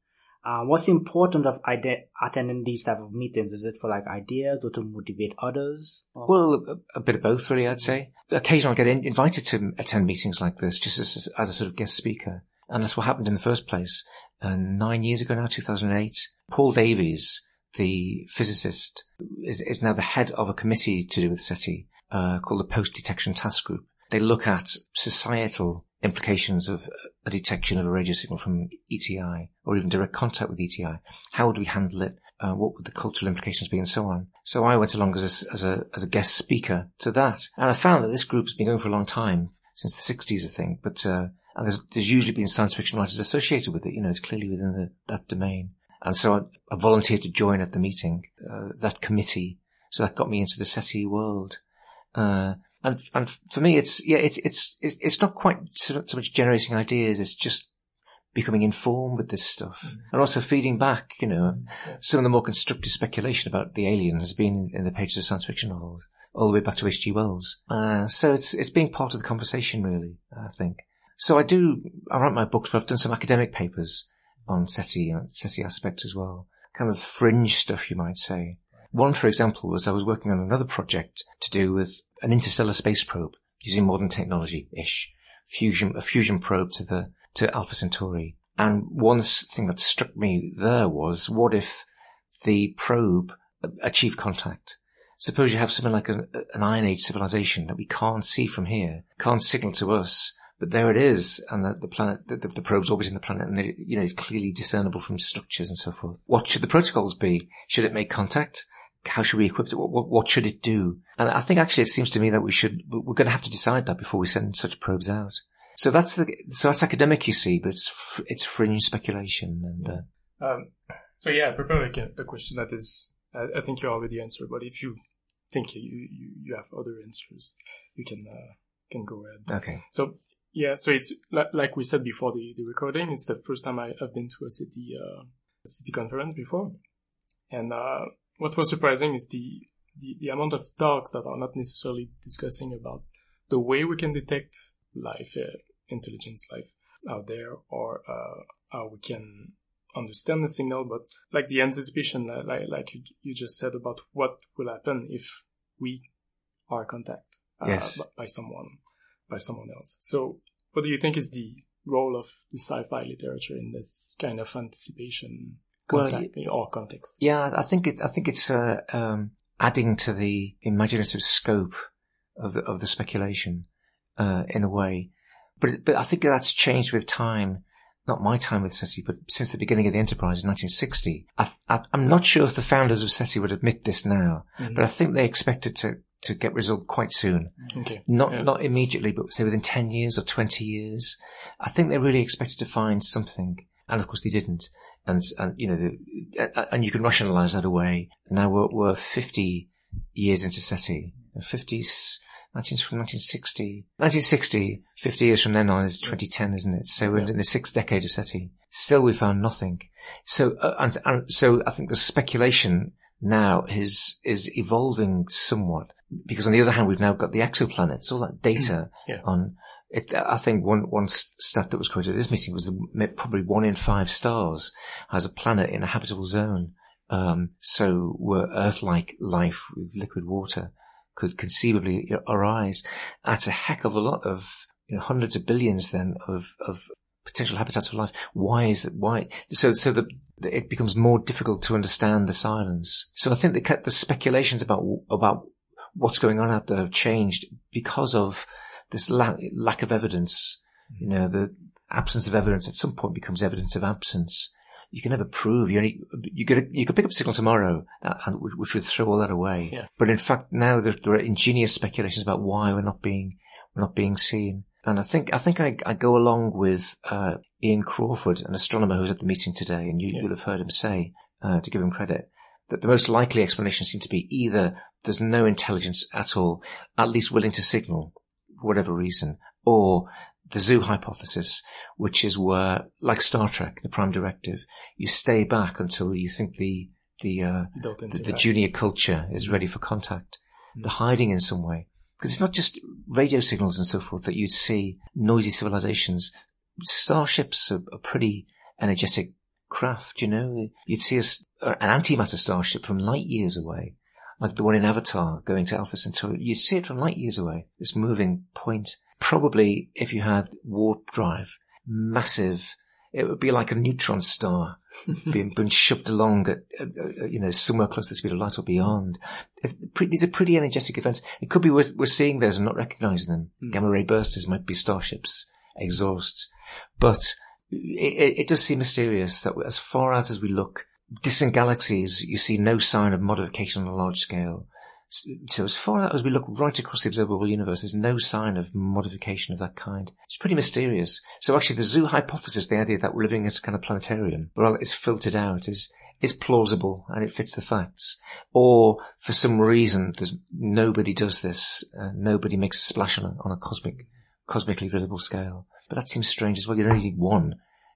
Uh, what's the importance of ide- attending these type of meetings? Is it for like ideas or to motivate others? Or? Well, a, a, bit of both, really. I'd say. Occasionally, I get in- invited to attend meetings like this, just as, as a sort of guest speaker, and that's what happened in the first place. Uh, nine years ago now, 2008, Paul Davies, the physicist, is, is now the head of a committee to do with SETI uh, called the Post Detection Task Group. They look at societal implications of a detection of a radio signal from ETI or even direct contact with ETI. How would we handle it? Uh, what would the cultural implications be and so on? So I went along as a, as a, as a guest speaker to that. And I found that this group has been going for a long time, since the 60s, I think, but, uh, and there's, there's usually been science fiction writers associated with it. You know, it's clearly within the, that domain. And so I, I volunteered to join at the meeting, uh, that committee. So that got me into the SETI world. Uh, and and for me, it's yeah, it's it's it's not quite so, so much generating ideas. It's just becoming informed with this stuff mm. and also feeding back. You know, mm. some of the more constructive speculation about the alien has been in the pages of science fiction novels all the way back to H.G. Wells. Uh, so it's it's being part of the conversation, really. I think. So I do. I write my books, but I've done some academic papers on SETI and SETI aspects as well. Kind of fringe stuff, you might say. One, for example, was I was working on another project to do with an interstellar space probe using modern technology-ish, fusion, a fusion probe to the, to Alpha Centauri. And one thing that struck me there was, what if the probe uh, achieved contact? Suppose you have something like a, an Iron Age civilization that we can't see from here, can't signal to us, but there it is, and the, the planet, the, the, probe's orbiting the planet, and it, you know, it's clearly discernible from structures and so forth. What should the protocols be? Should it make contact? How should we equip it? What, what, what, should it do? And I think actually it seems to me that we should, we're going to have to decide that before we send such probes out. So that's the, so that's academic, you see, but it's, it's fringe speculation and, uh, um, so yeah, like a, a question that is, I, I, think you already answered, but if you think you, you, you have other answers, you can, uh, can go ahead. Okay. So yeah, so it's like we said before the, the recording, it's the first time I, have been to a city, uh, SETI conference before. And, uh, what was surprising is the, the, the amount of talks that are not necessarily discussing about the way we can detect life, uh, intelligence life out there, or uh, how we can understand the signal, but like the anticipation, like, like you, you just said about what will happen if we are contact uh, yes. by someone, by someone else. So what do you think is the role of the sci-fi literature in this kind of anticipation contact well, or context. Yeah, I think it. I think it's uh, um, adding to the imaginative scope of the of the speculation uh, in a way. But but I think that's changed with time. Not my time with SETI, but since the beginning of the enterprise in 1960. I, am not sure if the founders of SETI would admit this now, mm-hmm. but I think they expected to to get result quite soon. Okay. Not yeah. not immediately, but say within 10 years or 20 years. I think they really expected to find something, and of course they didn't and and you know, the, and you can rationalise that away. Now we're, we're 50 years into SETI, 50s. 19, from 1960. 1960, 50 years from then on is 2010, isn't it? So we're in the sixth decade of SETI. Still we found nothing. So, uh, and, and, so I think the speculation now is, is evolving somewhat because on the other hand, we've now got the exoplanets, all that data yeah. on it, I think one, one stat that was quoted at this meeting was probably one in five stars has a planet in a habitable zone. Um, so were Earth-like life with liquid water could conceivably arise. That's a heck of a lot of, you know, hundreds of billions then of, of potential habitats for life. Why is that? Why? So, so that it becomes more difficult to understand the silence. So I think the, the speculations about, about what's going on out there have changed because of this la- lack of evidence, you know, the absence of evidence at some point becomes evidence of absence. You can never prove. You only you could you could pick up a signal tomorrow, uh, and which would throw all that away. Yeah. But in fact, now there, there are ingenious speculations about why we're not being we're not being seen. And I think I think I, I go along with uh, Ian Crawford, an astronomer who was at the meeting today, and you Yeah. will have heard him say, uh, to give him credit, that the most likely explanation seems to be either there's no intelligence at all, at least willing to signal, for whatever reason, or the zoo hypothesis, which is where, like Star Trek, the Prime Directive, you stay back until you think the the uh, the, the junior culture is ready for contact. They're hiding in some way. Because it's not just radio signals and so forth that you'd see noisy civilizations. Starships are, are pretty energetic craft, you know. You'd see a an antimatter starship from light years away, like the one in Avatar going to Alpha Centauri. You'd see it from light years away, this moving point. Probably if you had warp drive, massive, it would be like a neutron star being, being shoved along at, at, you know, somewhere close to the speed of light or beyond. These are pretty energetic events. It could be we're, we're seeing those and not recognizing them. Hmm. Gamma ray bursters might be starships, exhausts. But it, it, it does seem mysterious that as far out as we look, distant galaxies, you see no sign of modification on a large scale. So as far out as we look right across the observable universe, there's no sign of modification of that kind. It's pretty mysterious. So actually the zoo hypothesis, the idea that we're living in a kind of planetarium, well, it's filtered out, is, is plausible and it fits the facts. Or for some reason, there's nobody does this, uh, nobody makes a splash on a, on a cosmic, cosmically visible scale. But that seems strange as well. You'd only need one,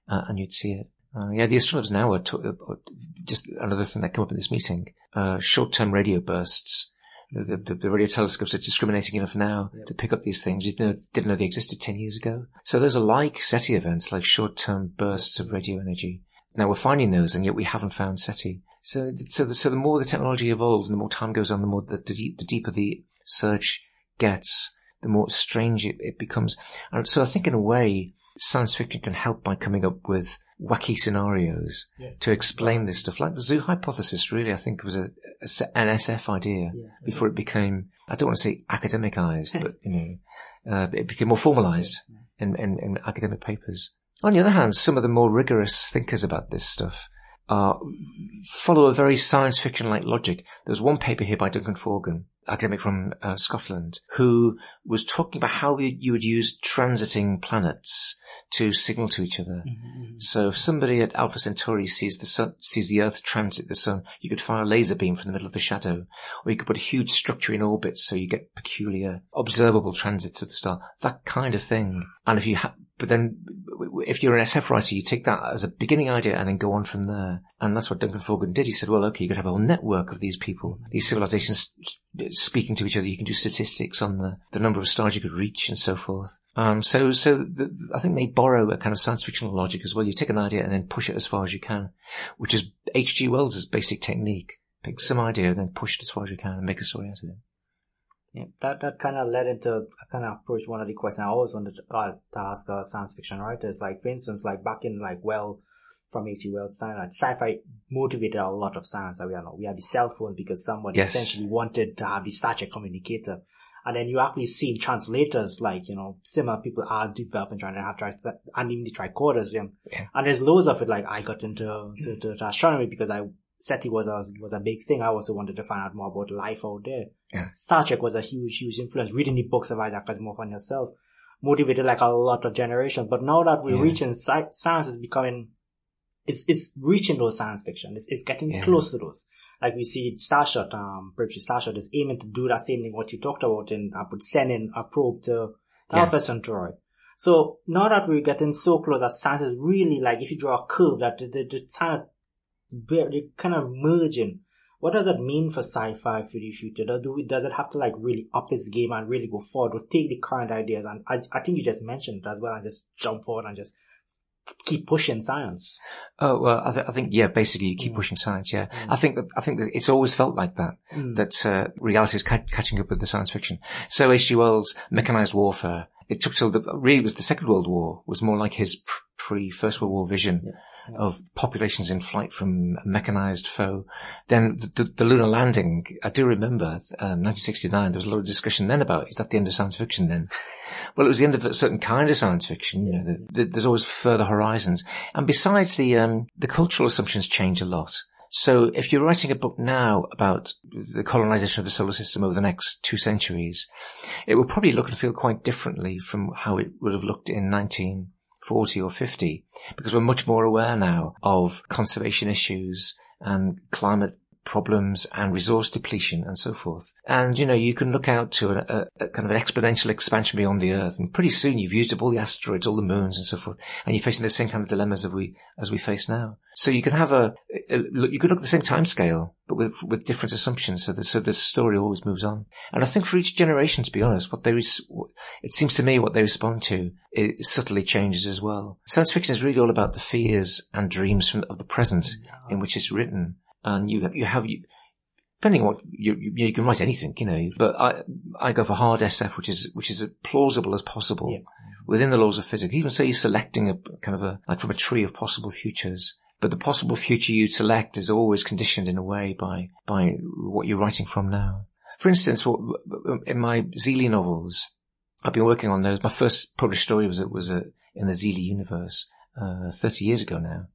uh, and you'd see it. Uh, yeah, the astronomers now are to- uh, just another thing that came up in this meeting. Uh, short-term radio bursts. The, the, the radio telescopes are discriminating enough now to pick up these things. You didn't know, didn't know they existed 10 years ago. So those are like SETI events, like short-term bursts of radio energy. Now we're finding those, and yet we haven't found SETI. So, so, the, so the more the technology evolves, and the more time goes on, the more the, the, deep, the deeper the search gets, the more strange it, it becomes. And so I think in a way, science fiction can help by coming up with wacky scenarios to explain this stuff. Like the zoo hypothesis, really, I think was a, a an SF idea before it became, I don't want to say academicized, but, you know, uh, it became more formalized in, in, in academic papers. On the other hand, some of the more rigorous thinkers about this stuff uh, follow a very science fiction-like logic. There was one paper here by Duncan Forgan, academic from uh, Scotland, who was talking about how you you would use transiting planets to signal to each other. So if somebody at Alpha Centauri sees the sun, sees the Earth transit the sun, you could fire a laser beam from the middle of the shadow, or you could put a huge structure in orbit so you get peculiar observable transits of the star. That kind of thing. And if you ha- but then if you're an SF writer, you take that as a beginning idea and then go on from there. And that's what Duncan Forgan did. He said, well, okay, you could have a whole network of these people, these civilizations speaking to each other. You can do statistics on the, the number of stars you could reach and so forth. Um, so, so the, I think they borrow a kind of science fictional logic as well. You take an idea and then push it as far as you can, which is H.G. Wells' basic technique. Pick some idea and then push it as far as you can and make a story out of it. Yeah, that that kind of led into I kind of approached one of the questions I always wanted to, uh, to ask uh, science fiction writers. Like for instance, like back in like well from H.G. Wells' time, like sci-fi motivated a lot of science. Like, we had we have the cell phone because somebody Yes. essentially wanted to have the Star Trek communicator. And then you actually see translators, like, you know, similar people are developing trying to have tri- and even the tricorders, yeah. Yeah. And there's loads of it, like, I got into to, to, to astronomy because I, SETI was a, was a big thing. I also wanted to find out more about life out there. Star Trek was a huge, huge influence. Reading the books of Isaac Asimov on yourself motivated like a lot of generations. But now that we're Yeah. reaching, sci- science is becoming, it's, it's reaching those science fiction. It's, it's getting Yeah. close to those. Like we see Starshot, um, Breakthrough Starshot is aiming to do that same thing what you talked about in, uh, sending a probe to, to Yeah. Alpha Centauri. So now that we're getting so close that science is really like, if you draw a curve that the, the, the very kind of merging. What does that mean for sci-fi for the future? Does, do we, does it have to like really up its game and really go forward or take the current ideas? And I, I think you just mentioned it as well and just jump forward and just keep pushing science. Oh well, I, th- I think yeah. Basically, you keep Mm. pushing science. Yeah, Mm. I think that I think that it's always felt like that. Mm. That uh, reality is ca- catching up with the science fiction. So H.G. Wells' mechanized warfare. It took till the really was the Second World War was more like his pre First World War vision. Yeah. Of populations in flight from a mechanized foe. Then the, the, the lunar landing, I do remember, um, 1969, there was a lot of discussion then about, is that the end of science fiction then? Well, it was the end of a certain kind of science fiction. You know, the, the, there's always further horizons. And besides the, um, the cultural assumptions change a lot. So if you're writing a book now about the colonization of the solar system over the next two centuries, it will probably look and feel quite differently from how it would have looked in 1940 or 50, because we're much more aware now of conservation issues and climate problems and resource depletion and so forth. And, you know, you can look out to a, a, a, kind of an exponential expansion beyond the Earth, and pretty soon you've used up all the asteroids, all the moons and so forth, and you're facing the same kind of dilemmas as we, as we face now. So you can have a, you could look at the same time scale, but with, with different assumptions, so the, so the story always moves on. And I think for each generation, to be honest, what they, res- it seems to me what they respond to, it subtly changes as well. Science fiction is really all about the fears and dreams from, of the present in which it's written and you you have you depending on what you, you, you can write anything, you know. But I I go for hard SF, which is which is as plausible as possible Yeah. within the laws of physics. Even say you're selecting a kind of a like from a tree of possible futures. But the possible future you'd select is always conditioned in a way by by what you're writing from now. For instance, what, in my Xeelee novels, I've been working on those. My first published story was was a, in the Xeelee universe uh, 30 years ago now.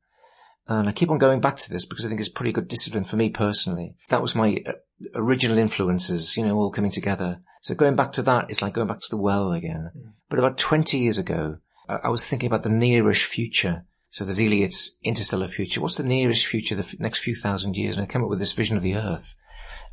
And I keep on going back to this because I think it's pretty good discipline for me personally. That was my uh, original influences, you know, all coming together. So going back to that is like going back to the well again. But about 20 years ago, I, I was thinking about the nearish future. So there's Eliot's interstellar future. What's the nearest future, the f- next few thousand years? And I came up with this vision of the Earth,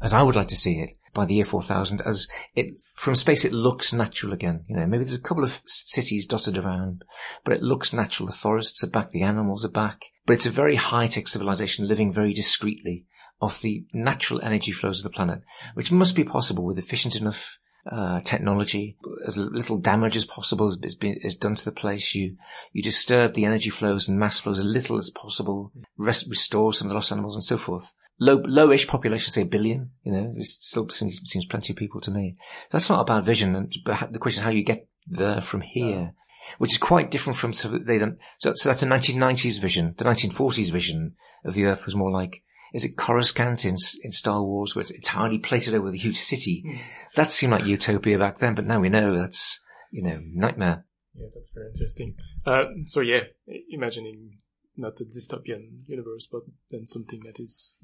as I would like to see it, by the year 4000, as it, from space it looks natural again. You know, maybe there's a couple of cities dotted around, but it looks natural. The forests are back, the animals are back. But it's a very high-tech civilization living very discreetly off the natural energy flows of the planet, which must be possible with efficient enough uh, technology, as little damage as possible is, is, been, is done to the place. You you disturb the energy flows and mass flows as little as possible, rest, restore some of the lost animals and so forth. Low, lowish population, say a billion, you know, it still seems, seems plenty of people to me. That's not a bad vision, and- the question is how you get there from here, which is quite different from, so they don't, so, so that's a 1990s vision. The 1940s vision of the Earth was more like, is it Coruscant in, in Star Wars where it's entirely plated over the huge city? That seemed like utopia back then, but now we know that's, you know, nightmare. Yeah, that's very interesting. Uh, so yeah, imagining not a dystopian universe, but then something that is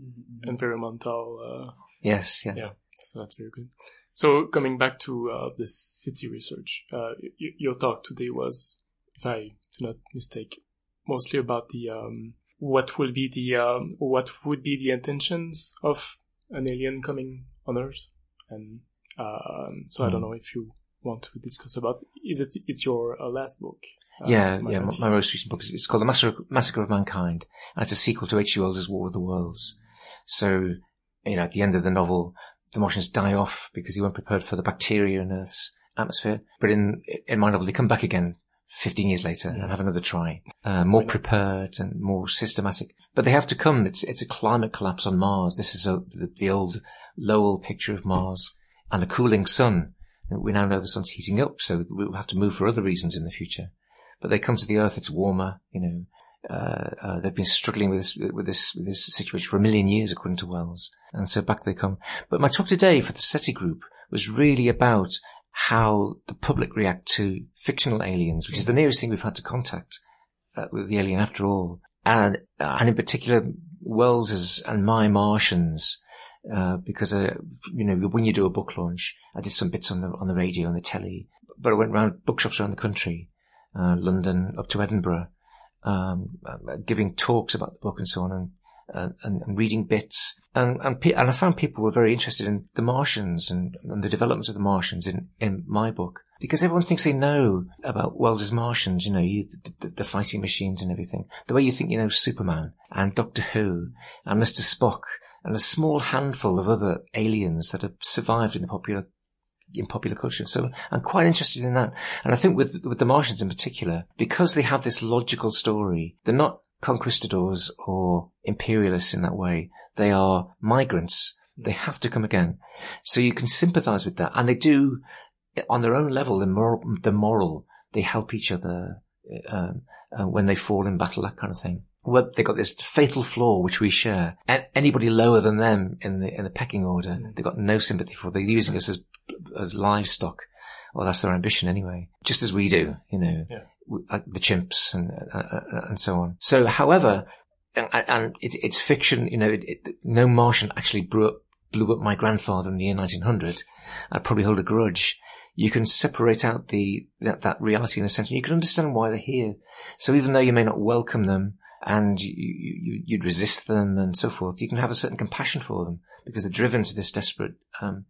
environmental. Uh, Yes, yeah. yeah, so that's very good. So coming back to uh, the city research, uh, y- your talk today was, if I do not mistake, mostly about the um, what will be the um, what would be the intentions of an alien coming on Earth, and um, so I don't know if you want to discuss about. Is it? It's your uh, last book. uh, Yeah, my yeah. My, my most recent book is it's called The Massacre, Massacre of Mankind, and it's a sequel to H.G. Wells' War of the Worlds. So, you know, at the end of the novel, the Martians die off because they weren't prepared for the bacteria in Earth's atmosphere. But in in my novel, they come back again 15 years later and have another try, uh, more prepared and more systematic. But they have to come. It's it's a climate collapse on Mars. This is a, the, the old Lowell picture of Mars and a cooling sun. We now know the sun's heating up, so we'll have to move for other reasons in the future but they come to the Earth. It's warmer, you know. Uh, uh, they've been struggling with this, with this, with this situation for a million years, according to Wells. And so back they come. But my talk today for the SETI group was really about how the public react to fictional aliens, which is the nearest thing we've had to contact uh, with the alien after all. And, uh, and in particular, Wells's and my Martians, uh, because, uh, you know, when you do a book launch, I did some bits on the, on the radio and the telly, but I went around bookshops around the country uh, London up to Edinburgh, um, uh, giving talks about the book and so on, and and, and, and reading bits, and and, pe- and I found people were very interested in the Martians and, and the developments of the Martians in in my book. Because everyone thinks they know about Wells's Martians, you know, you, the, the fighting machines and everything. The way you think you know Superman and Doctor Who and Mr. Spock and a small handful of other aliens that have survived in the popular in popular culture. So I'm quite interested in that. And I think with, with the Martians in particular, because they have this logical story, they're not conquistadors or imperialists in that way. They are migrants. They have to come again. So you can sympathize with that. And they do, on their own level, the moral, the moral they help each other, um, uh, when they fall in battle, that kind of thing. well, they've got this fatal flaw which we share. A- anybody lower than them in the in the pecking order, they've got no sympathy for. They're using us as as livestock, or that's their ambition anyway. Just as we do, you know, Yeah. like the chimps and uh, uh, and so on. So, however, and, and it, it's fiction. You know, it, it, no Martian actually blew up, blew up my grandfather in the year 1900. I'd probably hold a grudge. You can separate out the that, that reality in a sense, and you can understand why they're here. So even though you may not welcome them and you, you, you'd resist them and so forth, you can have a certain compassion for them because they're driven to this desperate um,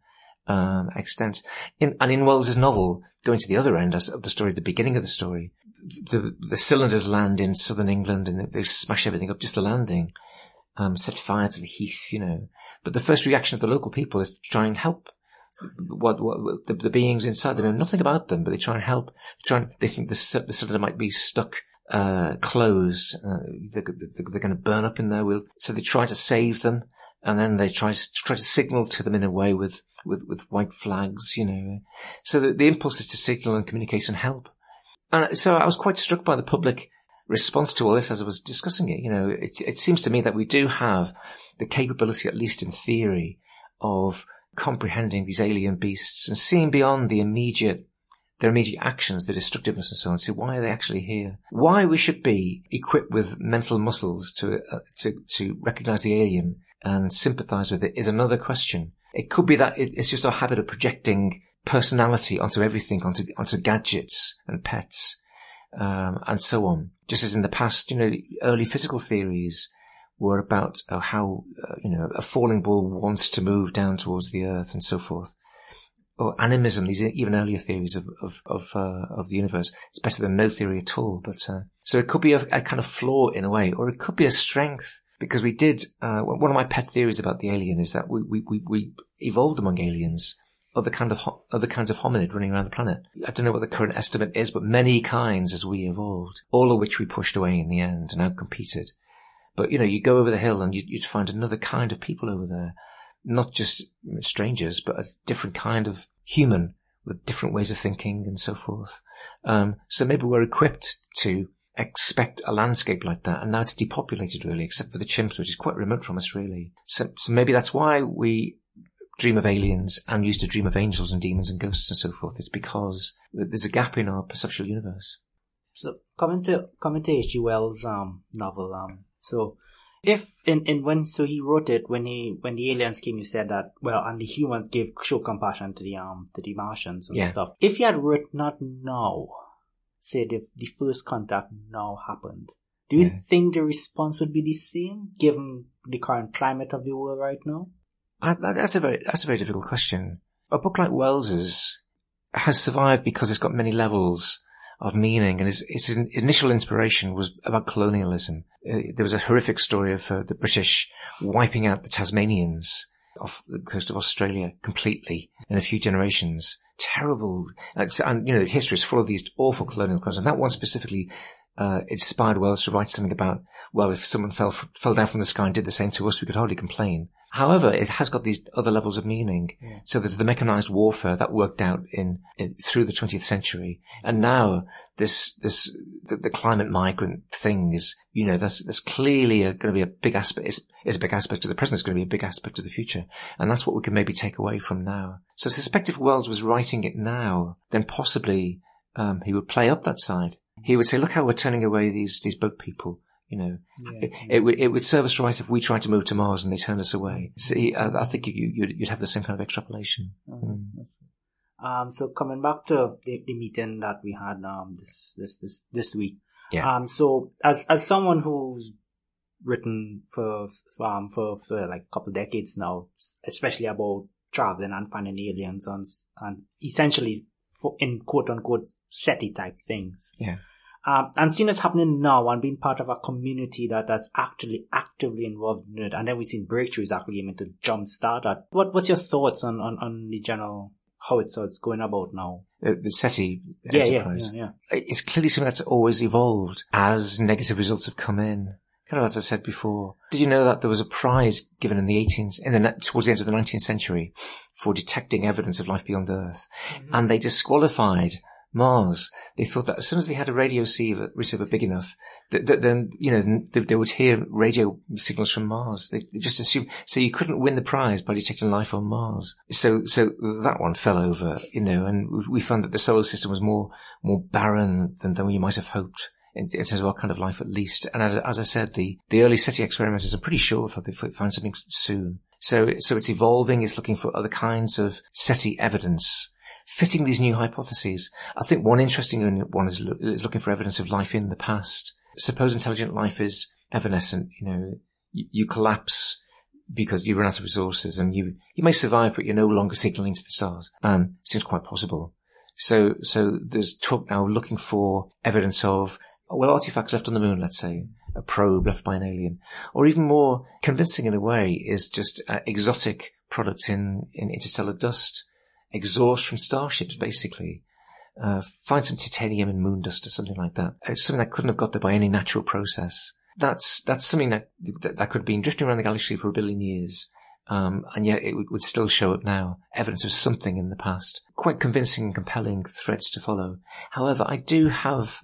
um, extent. In, and in Wells's novel, going to the other end of the story, the beginning of the story, the, the cylinders land in southern England and they smash everything up, just the landing, um, set fire to the heath, you know. But the first reaction of the local people is to try and help what, what, the, the beings inside. They know nothing about them, but they try and help. They try and, they think the, the cylinder might be stuck, uh, closed. Uh, they're, they're, they're going to burn up in there. So they try to save them, and then they try to try to signal to them in a way with with, with white flags, you know. So the, the impulse is to signal and communicate and help. And so I was quite struck by the public response to all this as I was discussing it. You know, it, it seems to me that we do have the capability, at least in theory, of comprehending these alien beasts and seeing beyond the immediate their immediate actions, their destructiveness and so on. See why are they actually here? Why we should be equipped with mental muscles to uh, to to recognize the alien and sympathize with it is another question. It could be that it's just our habit of projecting personality onto everything, onto onto gadgets and pets, um, and so on. Just as in the past, you know, early physical theories were about uh, how uh, you know a falling ball wants to move down towards the earth and so forth. Or animism, these even earlier theories of of of, uh, of the universe. It's better than no theory at all. But uh, so it could be a, a kind of flaw in a way, or it could be a strength because we did. Uh, one of my pet theories about the alien is that we we we, evolved among aliens. Other kind of ho- other kinds of hominid running around the planet. I don't know what the current estimate is, but many kinds as we evolved, all of which we pushed away in the end and outcompeted. But you know, you go over the hill and you'd, you'd find another kind of people over there, not just strangers, but a different kind of human with different ways of thinking and so forth. Um, so maybe we're equipped to expect a landscape like that, and now it's depopulated really, except for the chimps, which is quite remote from us really. So, so maybe that's why we dream of aliens and used to dream of angels and demons and ghosts and so forth. It's because there's a gap in our perceptual universe. So coming to coming to H.G. Wells' um novel, um so if in, in when so he wrote it when he when the aliens came, you said that well, and the humans gave show compassion to the um to the Martians and Yeah. stuff. If he had written not now, say the the first contact now happened, do you Yeah. think the response would be the same given the current climate of the world right now? I, that's a very that's a very difficult question. A book like Wells's has survived because it's got many levels of meaning, and its, its initial inspiration was about colonialism. Uh, there was a horrific story of uh, the British wiping out the Tasmanians off the coast of Australia completely in a few generations. Terrible, Like, and you know, history is full of these awful colonial crimes, and that one specifically uh, inspired Wells to write something about. Well, if someone fell fell down from the sky and did the same to us, we could hardly complain. However, it has got these other levels of meaning. So there's the mechanized warfare that worked out in, in through the 20th century, and now this this the, the climate migrant thing is you know that's that's clearly going to be a big aspect. It's, it's a big aspect of the present. It's going to be a big aspect of the future, and that's what we can maybe take away from now. So I suspect if Wells was writing it now, then possibly um, he would play up that side. He would say, "Look how we're turning away these these boat people." You know, it, it would it would serve us right if we tried to move to Mars and they turned us away. See, I, I think you, you'd, you'd have the same kind of extrapolation. Mm. Um, so coming back to the, the meeting that we had um this this this this week. Yeah. Um, so as as someone who's written for um for, for like a couple decades now, especially about traveling and finding aliens and and essentially for, in quote unquote SETI type things. Yeah. Um, and seeing it's happening now and being part of a community that that's actually actively involved in it, and then we've seen breakthroughs actually aiming to jumpstart that. What what's your thoughts on, on, on the general how it's, how it's going about now? The, the SETI Yeah, yeah, enterprise. yeah, yeah. It's clearly something that's always evolved as negative results have come in. Kind of as I said before. Did you know that there was a prize given in the 18th, in the, towards the end of the 19th century for detecting evidence of life beyond Earth? And they disqualified Mars. They thought that as soon as they had a radio receiver, receiver big enough, that, that then, you know, they, they, would hear radio signals from Mars. They, they just assumed, so you couldn't win the prize by detecting life on Mars. So, so that one fell over, you know, and we found that the solar system was more, more barren than, than we might have hoped. In, terms of what kind of life at least. And as, as I said, the, the early SETI experimenters are pretty sure thought they'd find something soon. So, so it's evolving. It's looking for other kinds of SETI evidence fitting these new hypotheses. I think one interesting one is, lo- is looking for evidence of life in the past. Suppose intelligent life is evanescent, you know, you, you collapse because you run out of resources and you, you may survive, but you're no longer signaling to the stars. Um, seems quite possible. So, so there's talk now looking for evidence of, well, artifacts left on the moon, let's say, a probe left by an alien, or even more convincing in a way is just uh, exotic products in, in interstellar dust exhaust from starships, basically. Uh, find some titanium and moon dust or something like that. It's something that couldn't have got there by any natural process. That's that's something that that, that could have been drifting around the galaxy for a billion years, um, and yet it would, still show up now, evidence of something in the past. Quite convincing and compelling threads to follow. However, I do have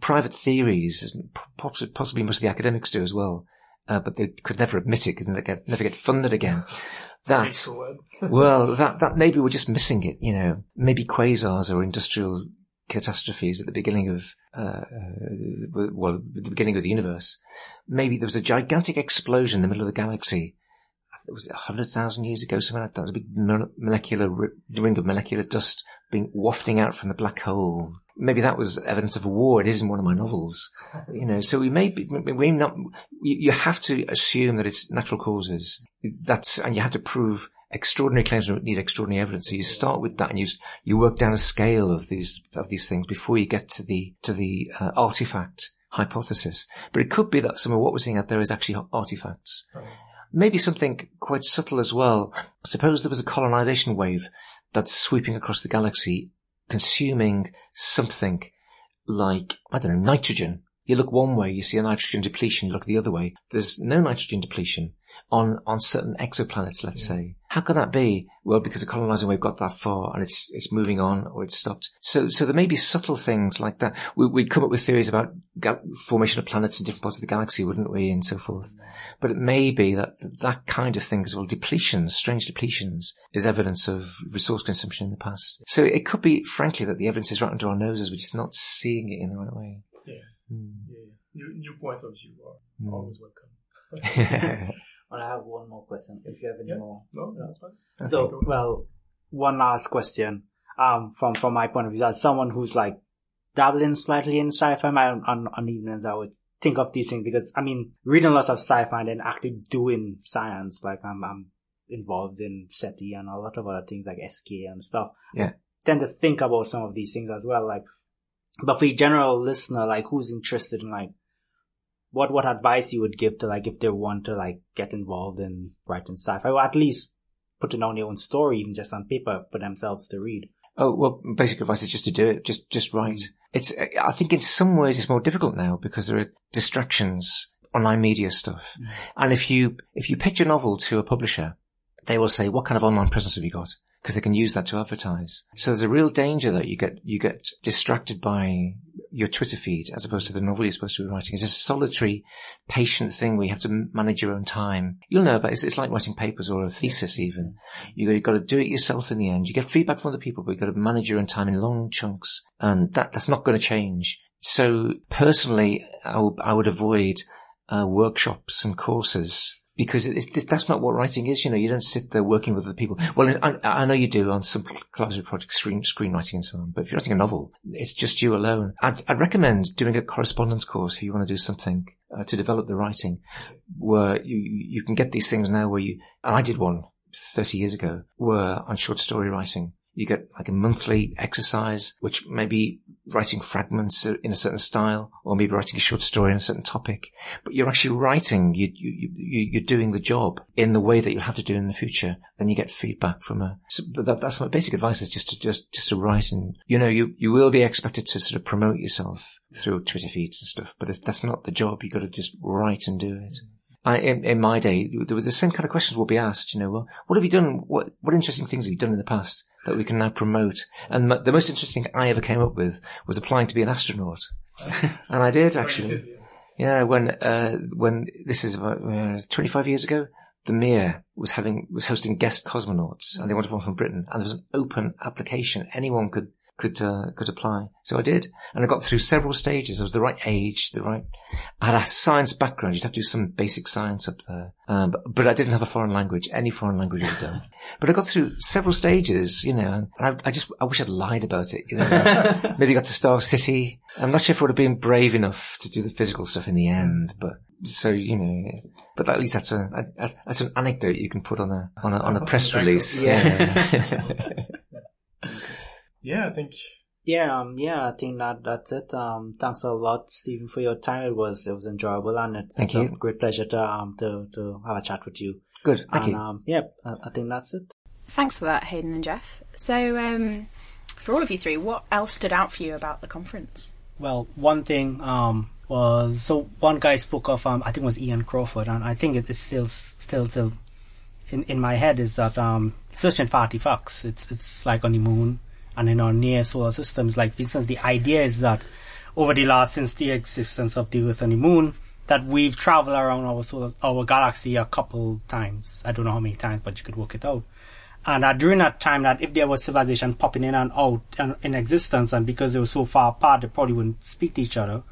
private theories, possibly most of the academics do as well, uh, but they could never admit it because they never get funded again that, well, that, that maybe we're just missing it, you know, maybe quasars or industrial catastrophes at the beginning of, uh, uh, well, the beginning of the universe. Maybe there was a gigantic explosion in the middle of the galaxy. It was 100,000 years ago, something like that. It was a big molecular ring of molecular dust being wafting out from the black hole. Maybe that was evidence of a war. It is in one of my novels, you know. So we may be, we not. You have to assume that it's natural causes. That's and you have to prove extraordinary claims need extraordinary evidence. So you start with that and you you work down a scale of these of these things before you get to the to the uh, artifact hypothesis. But it could be that some of what we're seeing out there is actually artifacts. Maybe something quite subtle as well. Suppose there was a colonization wave that's sweeping across the galaxy, consuming something like, I don't know, nitrogen. You look one way, you see a nitrogen depletion, you look the other way. There's no nitrogen depletion on, on certain exoplanets, let's yeah. say. How can that be? Well, because the colonizing wave got that far and it's, it's moving on or it's stopped. So, so there may be subtle things like that. We, would come up with theories about ga- formation of planets in different parts of the galaxy, wouldn't we? And so forth. But it may be that that kind of thing as well, depletions, strange depletions is evidence of resource consumption in the past. So it could be, frankly, that the evidence is right under our noses. We're just not seeing it in the right way. Yeah. Mm. Yeah. New, new point of view are mm. always welcome. But I have one more question. If you have any yeah. more. No, that's fine. So, well, one last question. Um, from, from my point of view, as someone who's like dabbling slightly in sci-fi, on, on, on evenings, I would think of these things because, I mean, reading lots of sci-fi and then actually doing science, like I'm, I'm involved in SETI and a lot of other things like SK and stuff. Yeah. tend to think about some of these things as well, like, but for a general listener, like who's interested in like what what advice you would give to like if they want to like get involved in writing sci-fi or at least putting down their own story even just on paper for themselves to read? Oh well basic advice is just to do it. Just just write. Mm. it's i think in some ways it's more difficult now because there are distractions online media stuff. Mm. and if you if you pitch a novel to a publisher they will say what kind of online presence have you got because they can use that to advertise. So there's a real danger that you get you get distracted by your Twitter feed as opposed to the novel you're supposed to be writing. It's a solitary, patient thing where you have to manage your own time. You'll know about it. It's, like writing papers or a thesis even. You, you've got to do it yourself in the end. You get feedback from other people, but you've got to manage your own time in long chunks. And that, that's not going to change. So personally, I, w- I would avoid uh, workshops and courses because that's not what writing is. You know, you don't sit there working with other people. Well, I, I know you do on some collaborative projects, screen, screenwriting and so on. But if you're writing a novel, it's just you alone. I'd, I'd recommend doing a correspondence course if you want to do something uh, to develop the writing, where you you can get these things now. Where you and I did one 30 years ago, were on short story writing you get like a monthly exercise, which may be writing fragments in a certain style, or maybe writing a short story on a certain topic. But you're actually writing, you, you, you, you're doing the job in the way that you'll have to do in the future. Then you get feedback from a, so that, that's my basic advice is just to, just, just to write and, you know, you, you will be expected to sort of promote yourself through Twitter feeds and stuff, but that's not the job. You've got to just write and do it. I, in, in my day, there was the same kind of questions will be asked. You know, well, what have you done? What what interesting things have you done in the past that we can now promote? And the most interesting thing I ever came up with was applying to be an astronaut, and I did actually. Yeah, when uh, when this is about uh, 25 years ago, the Mir was having was hosting guest cosmonauts, and they wanted one from Britain, and there was an open application. Anyone could could uh, could apply. So I did, and I got through several stages. I was the right age, the right. I had a science background. You'd have to do some basic science up there, um, but, but I didn't have a foreign language. Any foreign language I'd done. But I got through several stages, you know, and I, I just I wish I'd lied about it. You know, maybe got to Star City. I'm not sure if I would have been brave enough to do the physical stuff in the end, but so you know, but at least that's a, a that's an anecdote you can put on a on a on a press release. Yeah. Yeah, I think Yeah, um, yeah, I think that that's it. Um, thanks a lot, Stephen, for your time. It was it was enjoyable, and it's, Thank it's you. a great pleasure to um to to have a chat with you. Good, thank and you. um, yeah, I, I think that's it. Thanks for that, Hayden and Jeff. So, um, for all of you three, what else stood out for you about the conference? Well, one thing um, was so one guy spoke of um, I think it was Ian Crawford, and I think it is still still still in in my head is that um, searching for artifacts. It's it's like on the moon and in our near solar systems. Like for instance, the idea is that over the last since the existence of the Earth and the Moon, that we've traveled around our solar our galaxy a couple times. I don't know how many times, but you could work it out. And that during that time, that if there was civilization popping in and out and in existence, and because they were so far apart, they probably wouldn't speak to each other.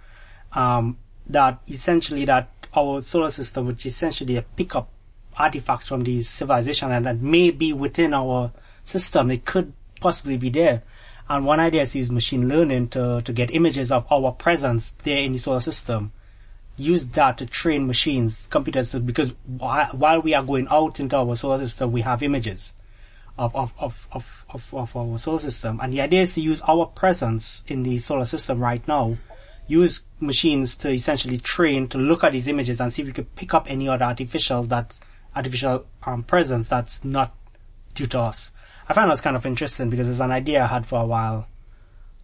Um, that essentially that our solar system, which essentially pick up artifacts from these civilizations, and that may be within our system, it could possibly be there. And one idea is to use machine learning to to get images of our presence there in the solar system use that to train machines, computers, because whi- while we are going out into our solar system, we have images of, of, of, of, of, of our solar system. And the idea is to use our presence in the solar system right now, use machines to essentially train to look at these images and see if we could pick up any other artificial that artificial um, presence that's not due to us. I found that's kind of interesting because it's an idea I had for a while.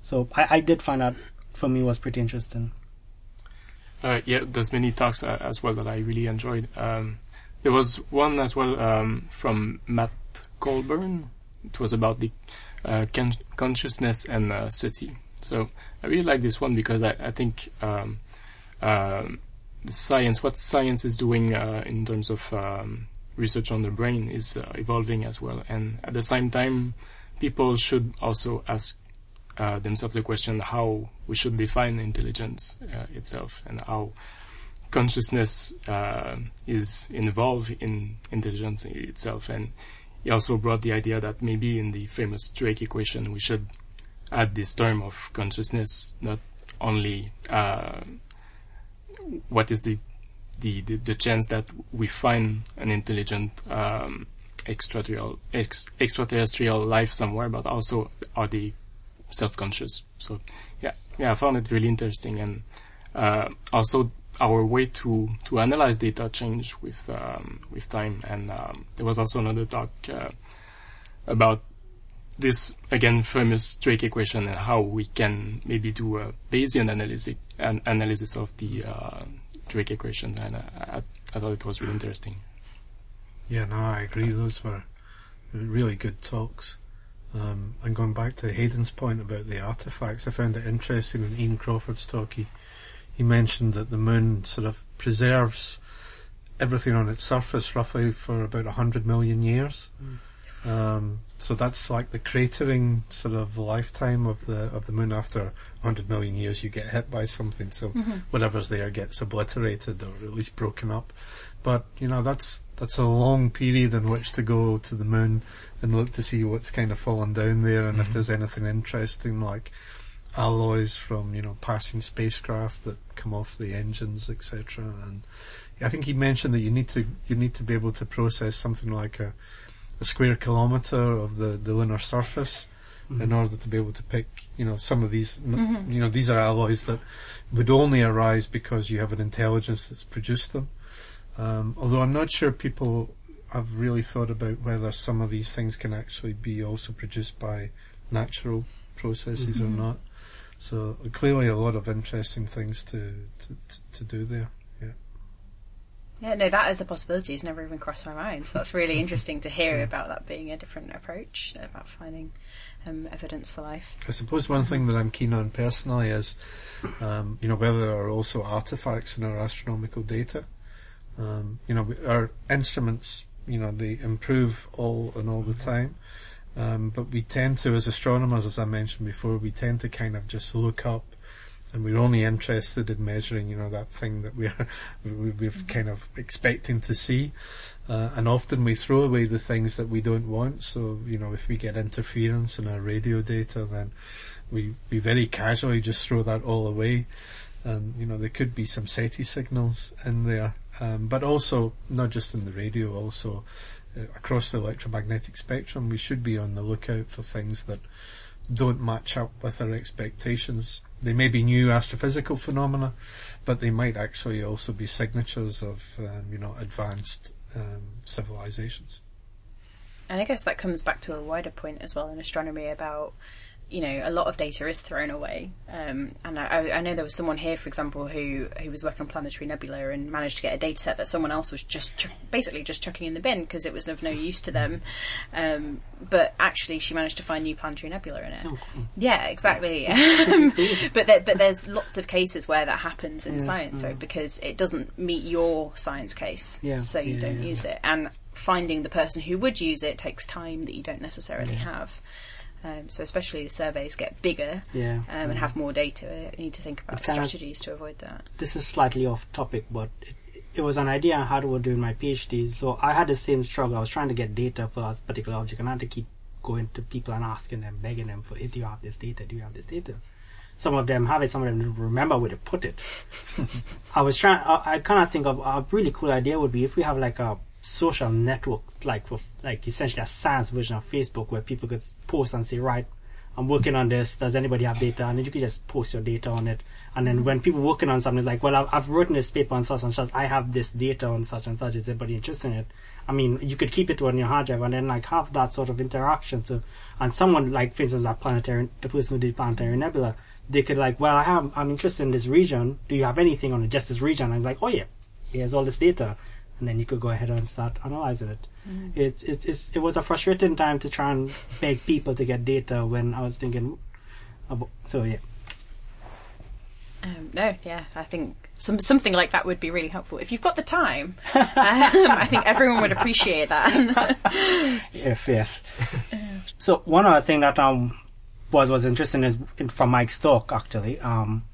So I, I did find that for me was pretty interesting. Uh, yeah, there's many talks uh, as well that I really enjoyed. Um, there was one as well um, from Matt Colburn. It was about the uh, con- consciousness and SETI. So I really like this one because I, I think um, um the science, what science is doing uh, in terms of um, research on the brain, is uh, evolving as well. And at the same time, people should also ask uh, themselves the question how we should define intelligence uh, itself and how consciousness uh, is involved in intelligence itself. And he also brought the idea that maybe in the famous Drake equation we should add this term of consciousness, not only uh, what is the, the the the chance that we find an intelligent um, extraterrestrial ex- extraterrestrial life somewhere, but also are they self-conscious. So yeah, yeah, I found it really interesting, and uh, also our way to to analyze data change with um, with time. And um, there was also another talk uh, about this again famous Drake equation and how we can maybe do a Bayesian analysis an analysis of the uh, Drake equation. And I, I thought it was really interesting. Yeah, no, I agree. Those were really good talks. Um, and going back to Hayden's point about the artifacts, I found it interesting in Ian Crawford's talk. He, he mentioned that the moon sort of preserves everything on its surface roughly for about 100 million years. Um, so that's like the cratering sort of lifetime of the of the moon. After 100 million years, you get hit by something, so whatever's there gets obliterated or at least broken up. But you know that's that's a long period in which to go to the moon and look to see what's kind of fallen down there, and if there's anything interesting like alloys from you know passing spacecraft that come off the engines, etc. And I think he mentioned that you need to you need to be able to process something like a a square kilometer of the, the lunar surface in mm-hmm. order to be able to pick, you know, some of these, m mm-hmm. you know, these are alloys that would only arise because you have an intelligence that's produced them. Um, although I'm not sure people have really thought about whether some of these things can actually be also produced by natural processes or mm-hmm. not. So clearly a lot of interesting things to, to, to, to do there. Yeah. No, that is a possibility. It's never even crossed my mind. So that's really interesting to hear about that being a different approach about finding um, evidence for life. I suppose one thing that I'm keen on personally is, um, you know, whether there are also artifacts in our astronomical data. Um, you know, our instruments, you know, they improve all and all the time. Um, but we tend to, as astronomers, as I mentioned before, we tend to kind of just look up and we're only interested in measuring, you know, that thing that we're, we- we're kind of expecting to see. Uh, and often we throw away the things that we don't want. So, you know, if we get interference in our radio data, then we, we very casually just throw that all away. And, you know, there could be some SETI signals in there. Um, but also, not just in the radio, also uh, across the electromagnetic spectrum, we should be on the lookout for things that don't match up with our expectations. They may be new astrophysical phenomena, but they might actually also be signatures of, um, you know, advanced um, civilizations. And I guess that comes back to a wider point as well in astronomy about, you know, a lot of data is thrown away. Um, and I, I know there was someone here, for example, who who was working on planetary nebula and managed to get a data set that someone else was just chuck basically just chucking in the bin because it was of no use to them. Um, but actually, she managed to find new planetary nebula in it. Yeah, exactly. Um, but there, but there's lots of cases where that happens in science, so because it doesn't meet your science case, Yeah, so you yeah, don't yeah. use it. And finding the person who would use it takes time that you don't necessarily have. Um, so especially as surveys get bigger Yeah. um, and have more data, you need to think about kind of- strategies to avoid that. this is slightly off topic, but it, it was an idea I had while doing my PhD. So I had the same struggle. I was trying to get data for a particular object, and I had to keep going to people and asking them, begging them for, "Do you have this data? Do you have this data?" Some of them have it. Some of them remember where to put it. I was trying. I, I kind of think of a really cool idea would be if we have like a social network, like like essentially a science version of Facebook, where people could post and say, "Right, I'm working on this. Does anybody have data? And then you could just post your data on it. And then when people working on something, it's like, well, I've, I've written this paper on such and such. I have this data on such and such. Is anybody interested in it? I mean, you could keep it on your hard drive and then like have that sort of interaction. So, and someone like, for instance, that planetary, the person who did planetary nebula, they could like, well, I have, I'm interested in this region. Do you have anything on it? Just this region? I'm like, oh yeah, here's all this data. And then you could go ahead and start analyzing it. It, it, it's, it was a frustrating time to try and beg people to get data when I was thinking about, so yeah. Um, no, yeah, I think some, something like that would be really helpful. If you've got the time, um, I think everyone would appreciate that. Yes, yes. so one other thing that um was was interesting is in, from Mike's talk actually um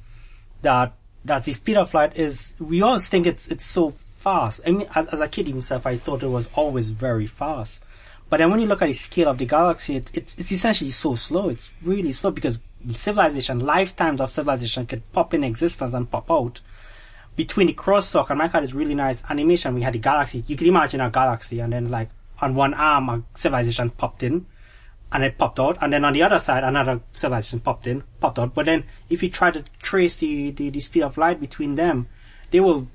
that that the speed of light is we always think it's it's so fast. I mean, as, as a kid himself, I thought it was always very fast. But then when you look at the scale of the galaxy, it, it's it's essentially so slow. It's really slow because civilization, lifetimes of civilization, could pop in existence and pop out between the crosstalk and Mike had this really nice animation. We had the galaxy. You could imagine a galaxy, and then like on one arm, a civilization popped in, and it popped out, and then on the other side, another civilization popped in, popped out. But then if you try to trace the, the, the speed of light between them, they will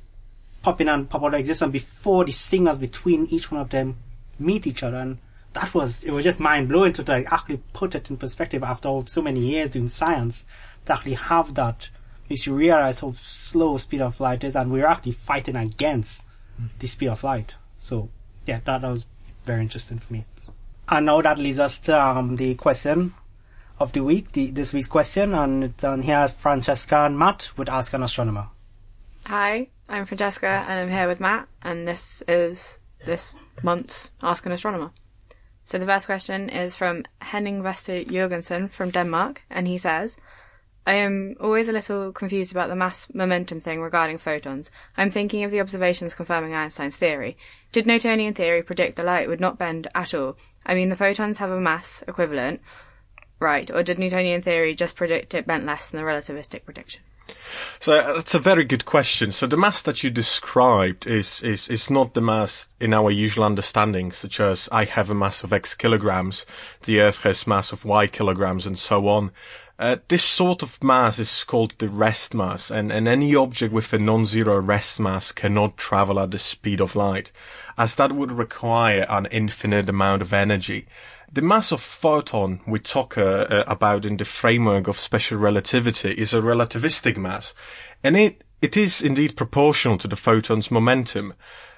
pop in and pop out of existence before the signals between each one of them meet each other. And that was, it was just mind blowing to like actually put it in perspective after so many years doing science to actually have that makes you realize how slow speed of light is and we're actually fighting against the speed of light. So yeah, that, that was very interesting for me. And now that leads us to um, the question of the week, the, this week's question, and it's on here Francesca and Matt would ask an astronomer. Hi, I'm Francesca and I'm here with Matt, and this is this month's Ask an Astronomer. So the first question is from Henning Vester Jorgensen from Denmark, and he says, I am always a little confused about the mass momentum thing regarding photons. I'm thinking of the observations confirming Einstein's theory. Did Newtonian theory predict the light would not bend at all? I mean, the photons have a mass equivalent, right? Or did Newtonian theory just predict it bent less than the relativistic prediction? So uh, that's a very good question. So the mass that you described is, is, is not the mass in our usual understanding, such as I have a mass of X kilograms, the Earth has mass of Y kilograms, and so on. Uh, this sort of mass is called the rest mass, and, and any object with a non-zero rest mass cannot travel at the speed of light, as that would require an infinite amount of energy. The mass of photon we talk uh, uh, about in the framework of special relativity is a relativistic mass, and it it is indeed proportional to the photon's momentum.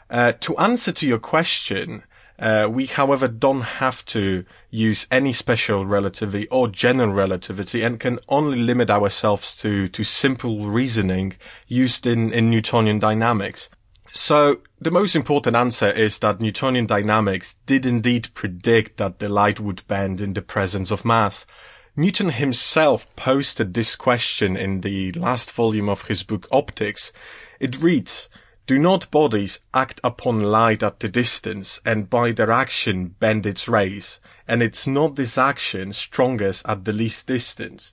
Uh, to answer to your question, uh, we, however, don't have to use any special relativity or general relativity and can only limit ourselves to, to simple reasoning used in, in Newtonian dynamics. So the most important answer is that Newtonian dynamics did indeed predict that the light would bend in the presence of mass. Newton himself posted this question in the last volume of his book Opticks. It reads, do not bodies act upon light at the distance and by their action bend its rays? And it's not this action strongest at the least distance?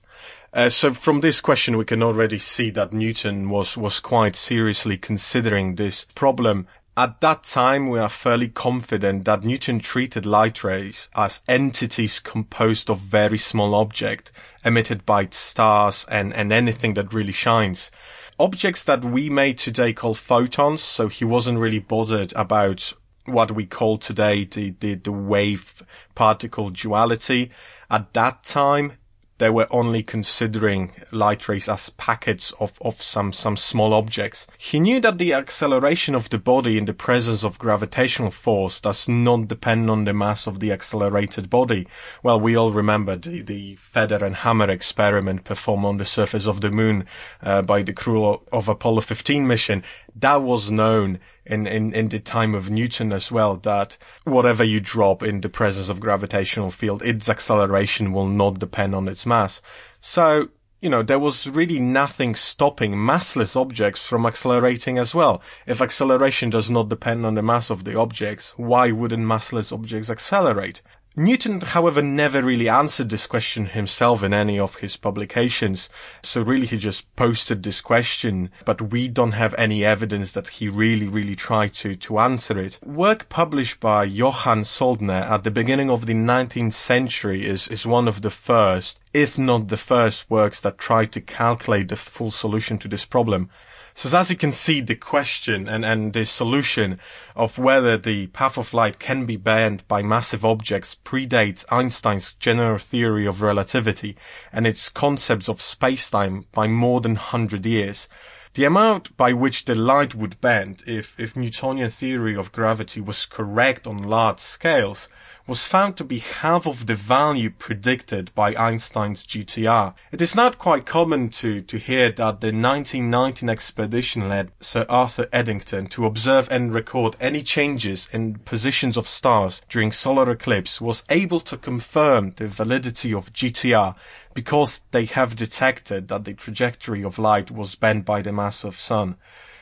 Uh, so from this question, we can already see that Newton was, was quite seriously considering this problem at that time, we are fairly confident that Newton treated light rays as entities composed of very small objects emitted by stars and, and anything that really shines. Objects that we may today call photons, so he wasn't really bothered about what we call today the, the, the wave particle duality. At that time, they were only considering light rays as packets of, of some, some small objects. He knew that the acceleration of the body in the presence of gravitational force does not depend on the mass of the accelerated body. Well, we all remember the, the feather and hammer experiment performed on the surface of the moon uh, by the crew of Apollo 15 mission. That was known in, in, in the time of Newton as well, that whatever you drop in the presence of gravitational field, its acceleration will not depend on its mass. So, you know, there was really nothing stopping massless objects from accelerating as well. If acceleration does not depend on the mass of the objects, why wouldn't massless objects accelerate? Newton, however, never really answered this question himself in any of his publications. So really he just posted this question, but we don't have any evidence that he really, really tried to, to answer it. Work published by Johann Soldner at the beginning of the 19th century is, is one of the first, if not the first works that tried to calculate the full solution to this problem. So as you can see, the question and, and the solution of whether the path of light can be bent by massive objects predates Einstein's general theory of relativity and its concepts of spacetime by more than 100 years. The amount by which the light would bend if, if Newtonian theory of gravity was correct on large scales was found to be half of the value predicted by Einstein's GTR. It is not quite common to, to hear that the 1919 expedition led Sir Arthur Eddington to observe and record any changes in positions of stars during solar eclipse was able to confirm the validity of GTR because they have detected that the trajectory of light was bent by the mass of sun.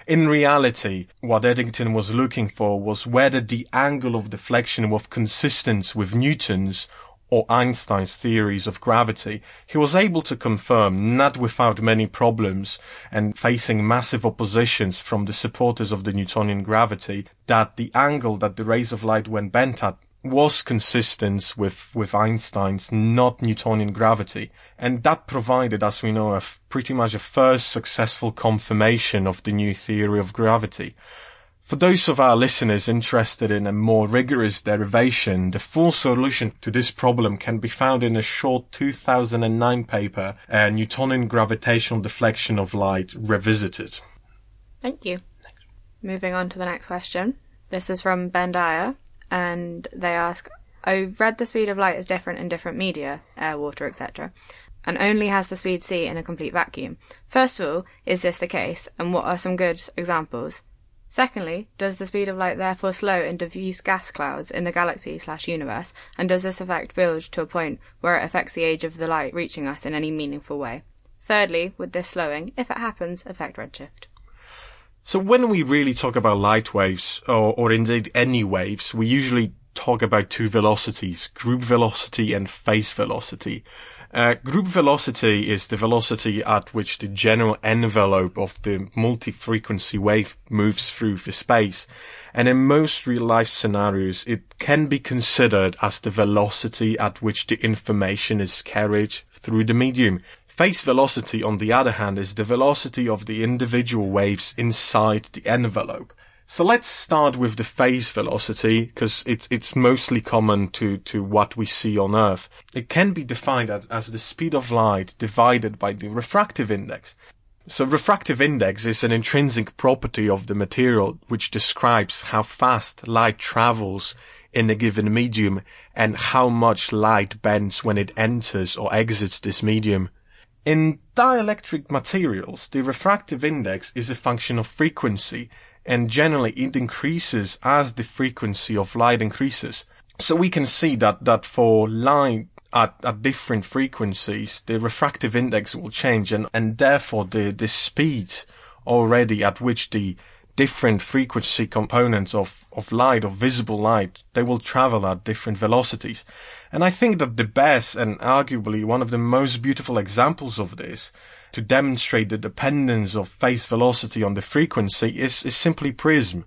In reality, what Eddington was looking for was whether the angle of deflection was consistent with Newton's or Einstein's theories of gravity. He was able to confirm, not without many problems and facing massive oppositions from the supporters of the Newtonian gravity, that the angle that the rays of light went bent at was consistent with, with Einstein's not Newtonian gravity. And that provided, as we know, a f- pretty much a first successful confirmation of the new theory of gravity. For those of our listeners interested in a more rigorous derivation, the full solution to this problem can be found in a short 2009 paper, uh, Newtonian Gravitational Deflection of Light Revisited. Thank you. Moving on to the next question. This is from Ben Dyer, and they ask, I've read the speed of light is different in different media, air, water, etc., and only has the speed c in a complete vacuum. First of all, is this the case, and what are some good examples? Secondly, does the speed of light therefore slow in diffuse gas clouds in the galaxy slash universe, and does this effect build to a point where it affects the age of the light reaching us in any meaningful way? Thirdly, would this slowing, if it happens, affect redshift? So when we really talk about light waves, or, or indeed any waves, we usually talk about two velocities, group velocity and phase velocity. Uh, group velocity is the velocity at which the general envelope of the multi-frequency wave moves through the space. And in most real-life scenarios, it can be considered as the velocity at which the information is carried through the medium. Phase velocity, on the other hand, is the velocity of the individual waves inside the envelope. So let's start with the phase velocity, because it's, it's mostly common to, to what we see on Earth. It can be defined as, as the speed of light divided by the refractive index. So refractive index is an intrinsic property of the material which describes how fast light travels in a given medium and how much light bends when it enters or exits this medium. In dielectric materials, the refractive index is a function of frequency and generally it increases as the frequency of light increases. So we can see that, that for light at, at different frequencies, the refractive index will change and, and therefore the, the speed already at which the different frequency components of, of light, of visible light, they will travel at different velocities. And I think that the best and arguably one of the most beautiful examples of this to demonstrate the dependence of phase velocity on the frequency is, is simply prism.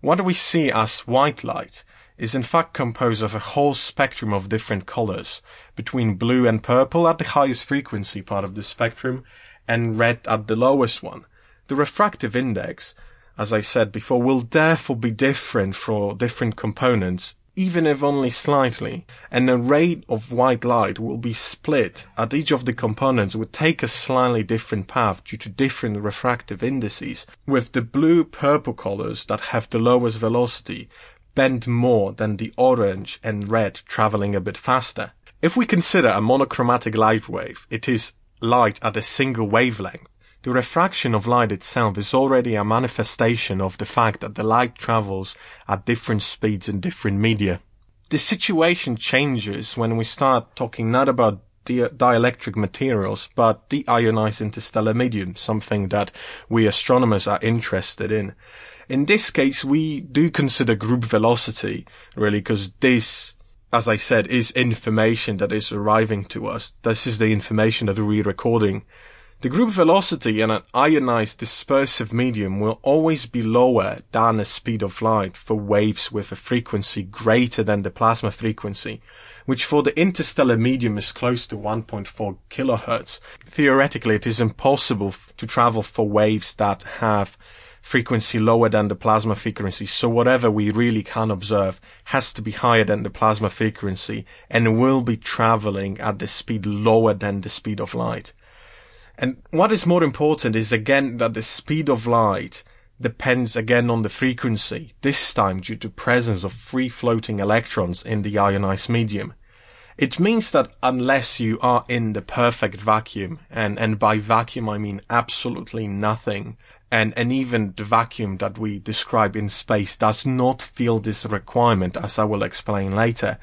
What we see as white light is in fact composed of a whole spectrum of different colors, between blue and purple at the highest frequency part of the spectrum, and red at the lowest one. The refractive index, as I said before, will therefore be different for different components, even if only slightly, and the rate of white light will be split at each of the components would take a slightly different path due to different refractive indices, with the blue-purple colors that have the lowest velocity bend more than the orange and red traveling a bit faster. If we consider a monochromatic light wave, it is light at a single wavelength. The refraction of light itself is already a manifestation of the fact that the light travels at different speeds in different media. The situation changes when we start talking not about di- dielectric materials, but deionized interstellar medium, something that we astronomers are interested in. In this case, we do consider group velocity, really, because this, as I said, is information that is arriving to us. This is the information that we're recording. The group velocity in an ionized dispersive medium will always be lower than the speed of light for waves with a frequency greater than the plasma frequency, which for the interstellar medium is close to 1.4 kilohertz. Theoretically, it is impossible to travel for waves that have frequency lower than the plasma frequency. So whatever we really can observe has to be higher than the plasma frequency and will be traveling at the speed lower than the speed of light. And what is more important is again that the speed of light depends again on the frequency, this time due to presence of free floating electrons in the ionized medium. It means that unless you are in the perfect vacuum, and, and by vacuum I mean absolutely nothing, and, and even the vacuum that we describe in space does not feel this requirement, as I will explain later.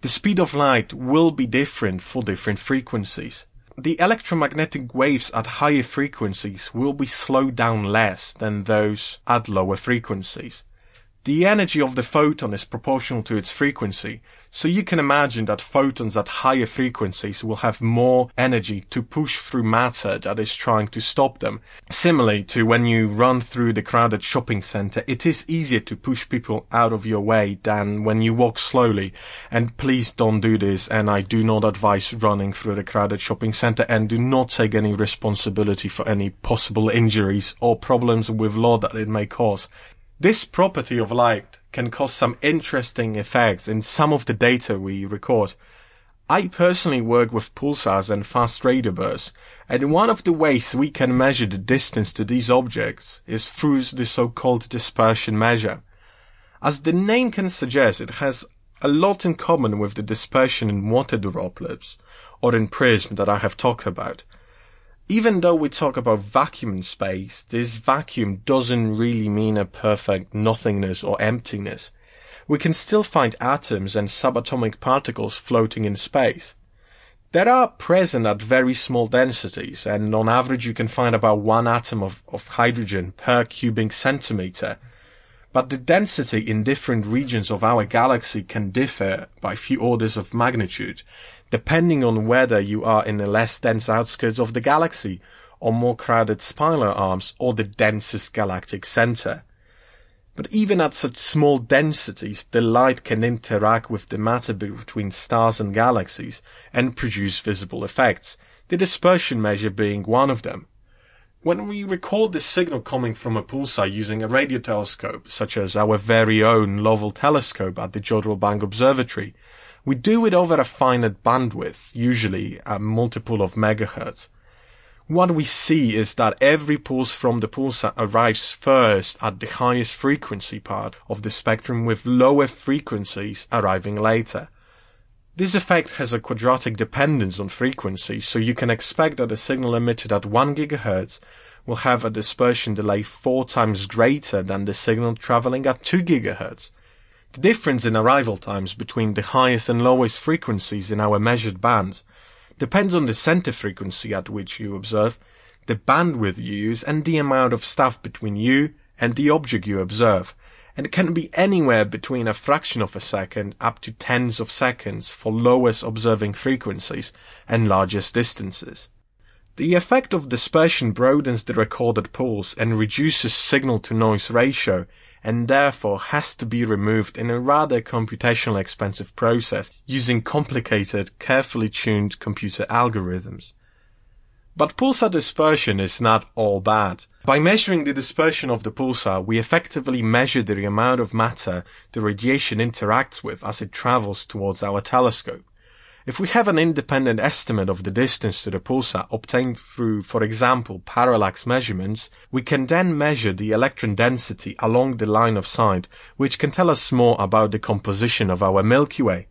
The speed of light will be different for different frequencies. The electromagnetic waves at higher frequencies will be slowed down less than those at lower frequencies. The energy of the photon is proportional to its frequency, so you can imagine that photons at higher frequencies will have more energy to push through matter that is trying to stop them. Similarly to when you run through the crowded shopping center, it is easier to push people out of your way than when you walk slowly. And please don't do this, and I do not advise running through the crowded shopping center and do not take any responsibility for any possible injuries or problems with law that it may cause. This property of light can cause some interesting effects in some of the data we record. I personally work with pulsars and fast radio bursts, and one of the ways we can measure the distance to these objects is through the so-called dispersion measure. As the name can suggest, it has a lot in common with the dispersion in water droplets or in prism that I have talked about even though we talk about vacuum in space, this vacuum doesn't really mean a perfect nothingness or emptiness. We can still find atoms and subatomic particles floating in space. They are present at very small densities, and on average you can find about one atom of, of hydrogen per cubic centimeter. But the density in different regions of our galaxy can differ by a few orders of magnitude, depending on whether you are in the less dense outskirts of the galaxy, or more crowded spiral arms, or the densest galactic center. But even at such small densities, the light can interact with the matter between stars and galaxies and produce visible effects, the dispersion measure being one of them. When we record the signal coming from a pulsar using a radio telescope, such as our very own Lovell telescope at the Jodrell Bank Observatory, we do it over a finite bandwidth, usually a multiple of megahertz. what we see is that every pulse from the pulsar arrives first at the highest frequency part of the spectrum with lower frequencies arriving later. This effect has a quadratic dependence on frequency, so you can expect that a signal emitted at 1 GHz will have a dispersion delay four times greater than the signal traveling at 2 GHz. The difference in arrival times between the highest and lowest frequencies in our measured band depends on the center frequency at which you observe, the bandwidth you use, and the amount of stuff between you and the object you observe. And it can be anywhere between a fraction of a second up to tens of seconds for lowest observing frequencies and largest distances. The effect of dispersion broadens the recorded pulse and reduces signal to noise ratio and therefore has to be removed in a rather computationally expensive process using complicated, carefully tuned computer algorithms. But pulsar dispersion is not all bad. By measuring the dispersion of the pulsar, we effectively measure the amount of matter the radiation interacts with as it travels towards our telescope. If we have an independent estimate of the distance to the pulsar obtained through, for example, parallax measurements, we can then measure the electron density along the line of sight, which can tell us more about the composition of our Milky Way.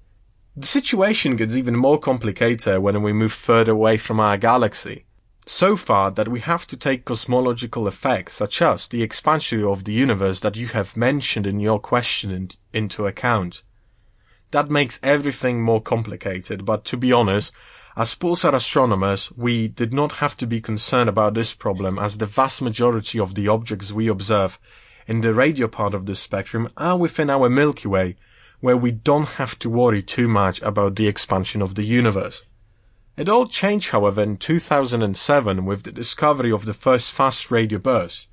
The situation gets even more complicated when we move further away from our galaxy. So far that we have to take cosmological effects such as the expansion of the universe that you have mentioned in your question into account. That makes everything more complicated, but to be honest, as pulsar astronomers, we did not have to be concerned about this problem as the vast majority of the objects we observe in the radio part of the spectrum are within our Milky Way, where we don't have to worry too much about the expansion of the universe. It all changed, however, in 2007 with the discovery of the first fast radio burst.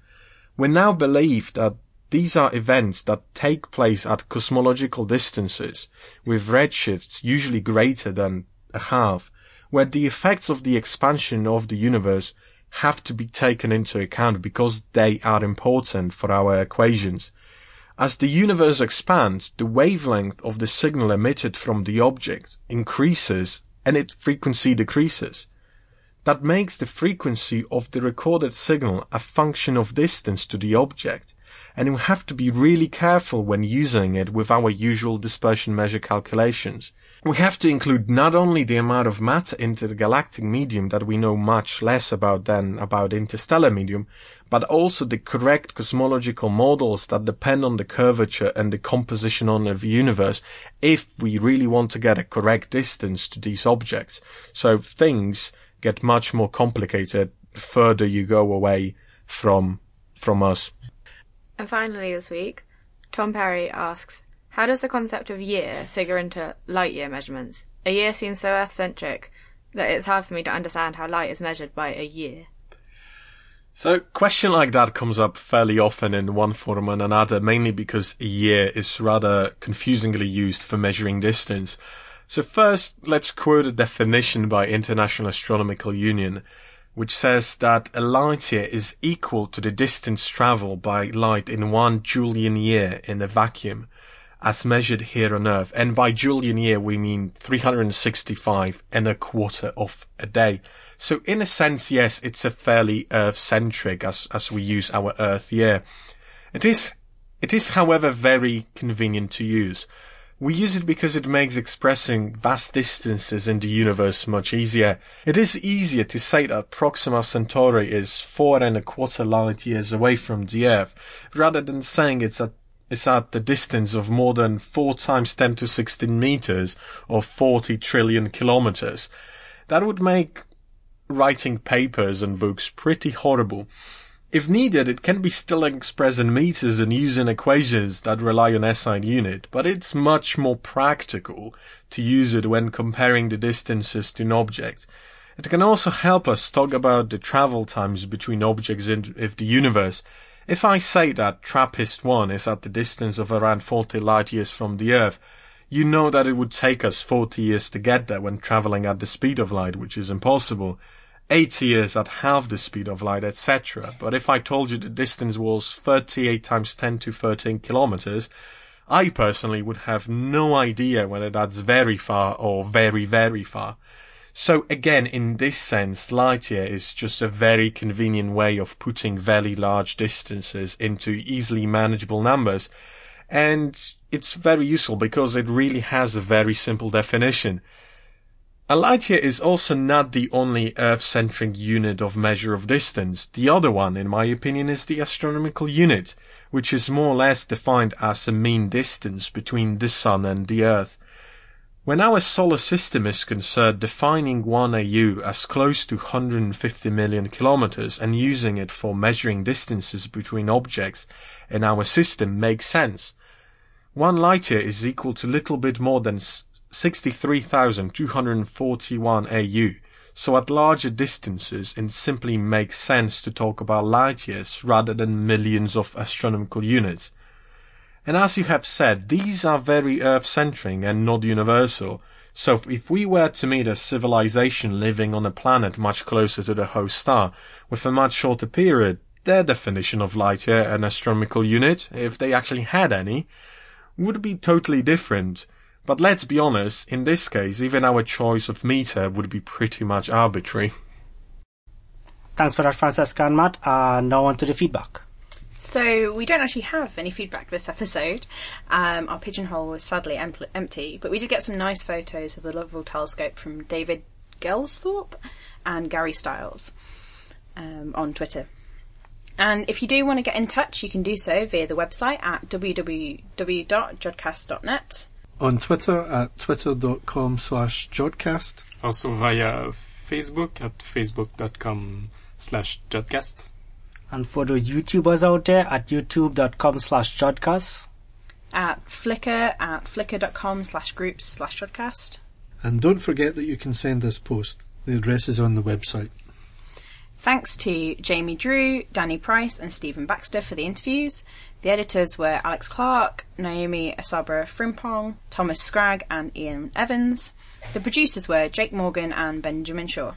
We now believe that these are events that take place at cosmological distances, with redshifts usually greater than a half, where the effects of the expansion of the universe have to be taken into account because they are important for our equations. As the universe expands, the wavelength of the signal emitted from the object increases and its frequency decreases. That makes the frequency of the recorded signal a function of distance to the object, and we have to be really careful when using it with our usual dispersion measure calculations. We have to include not only the amount of matter into the galactic medium that we know much less about than about interstellar medium, but also the correct cosmological models that depend on the curvature and the composition on the universe if we really want to get a correct distance to these objects. So things get much more complicated the further you go away from from us. And finally, this week, Tom Perry asks, How does the concept of year figure into light year measurements? A year seems so Earth centric that it's hard for me to understand how light is measured by a year. So, question like that comes up fairly often in one form and another, mainly because a year is rather confusingly used for measuring distance. So first, let's quote a definition by International Astronomical Union which says that a light year is equal to the distance traveled by light in one Julian year in a vacuum, as measured here on Earth. And by Julian year, we mean 365 and a quarter of a day. So in a sense, yes, it's a fairly Earth-centric as, as we use our Earth year. It is, it is, however, very convenient to use. We use it because it makes expressing vast distances in the universe much easier. It is easier to say that Proxima Centauri is four and a quarter light years away from the Earth, rather than saying it's at it's at the distance of more than 4 times 10 to 16 meters or 40 trillion kilometers. That would make writing papers and books pretty horrible. If needed, it can be still expressed in meters and using equations that rely on SI unit, but it's much more practical to use it when comparing the distances to an object. It can also help us talk about the travel times between objects in the universe. If I say that TRAPPIST-1 is at the distance of around 40 light years from the Earth, you know that it would take us 40 years to get there when traveling at the speed of light, which is impossible. 8 years at half the speed of light, etc. But if I told you the distance was 38 times 10 to 13 kilometers, I personally would have no idea whether that's very far or very, very far. So again, in this sense, light year is just a very convenient way of putting very large distances into easily manageable numbers. And it's very useful because it really has a very simple definition. Year is also not the only Earth-centric unit of measure of distance. The other one, in my opinion, is the astronomical unit, which is more or less defined as a mean distance between the Sun and the Earth. When our solar system is concerned, defining 1 AU as close to 150 million kilometers and using it for measuring distances between objects in our system makes sense. One light year is equal to little bit more than 63,241 AU, so at larger distances it simply makes sense to talk about light years rather than millions of astronomical units. And as you have said, these are very Earth-centric and not universal. So if we were to meet a civilization living on a planet much closer to the host star, with a much shorter period, their definition of light year and astronomical unit, if they actually had any, would be totally different. But let's be honest, in this case, even our choice of meter would be pretty much arbitrary. Thanks for that, Francesca and Mat. Uh, now on to the feedback. So we don't actually have any feedback this episode. Um, our pigeonhole was sadly em- empty, but we did get some nice photos of the Lovell telescope from David Gelsthorpe and Gary Stiles um, on Twitter. And if you do want to get in touch, you can do so via the website at www.jodcast.net. On Twitter at twitter.com slash jodcast. Also via Facebook at facebook.com slash jodcast. And for the YouTubers out there, at youtube.com slash jodcast. At Flickr at flickr.com slash groups slash jodcast. And don't forget that you can send us post. The address is on the website. Thanks to Jamie Drew, Danny Price, and Stephen Baxter for the interviews. The editors were Alex Clark, Naomi Asabre Frimpong, Thomas Scragg, and Ian Evans. The producers were Jake Morgan and Benjamin Shaw.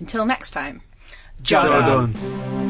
Until next time, Jodon.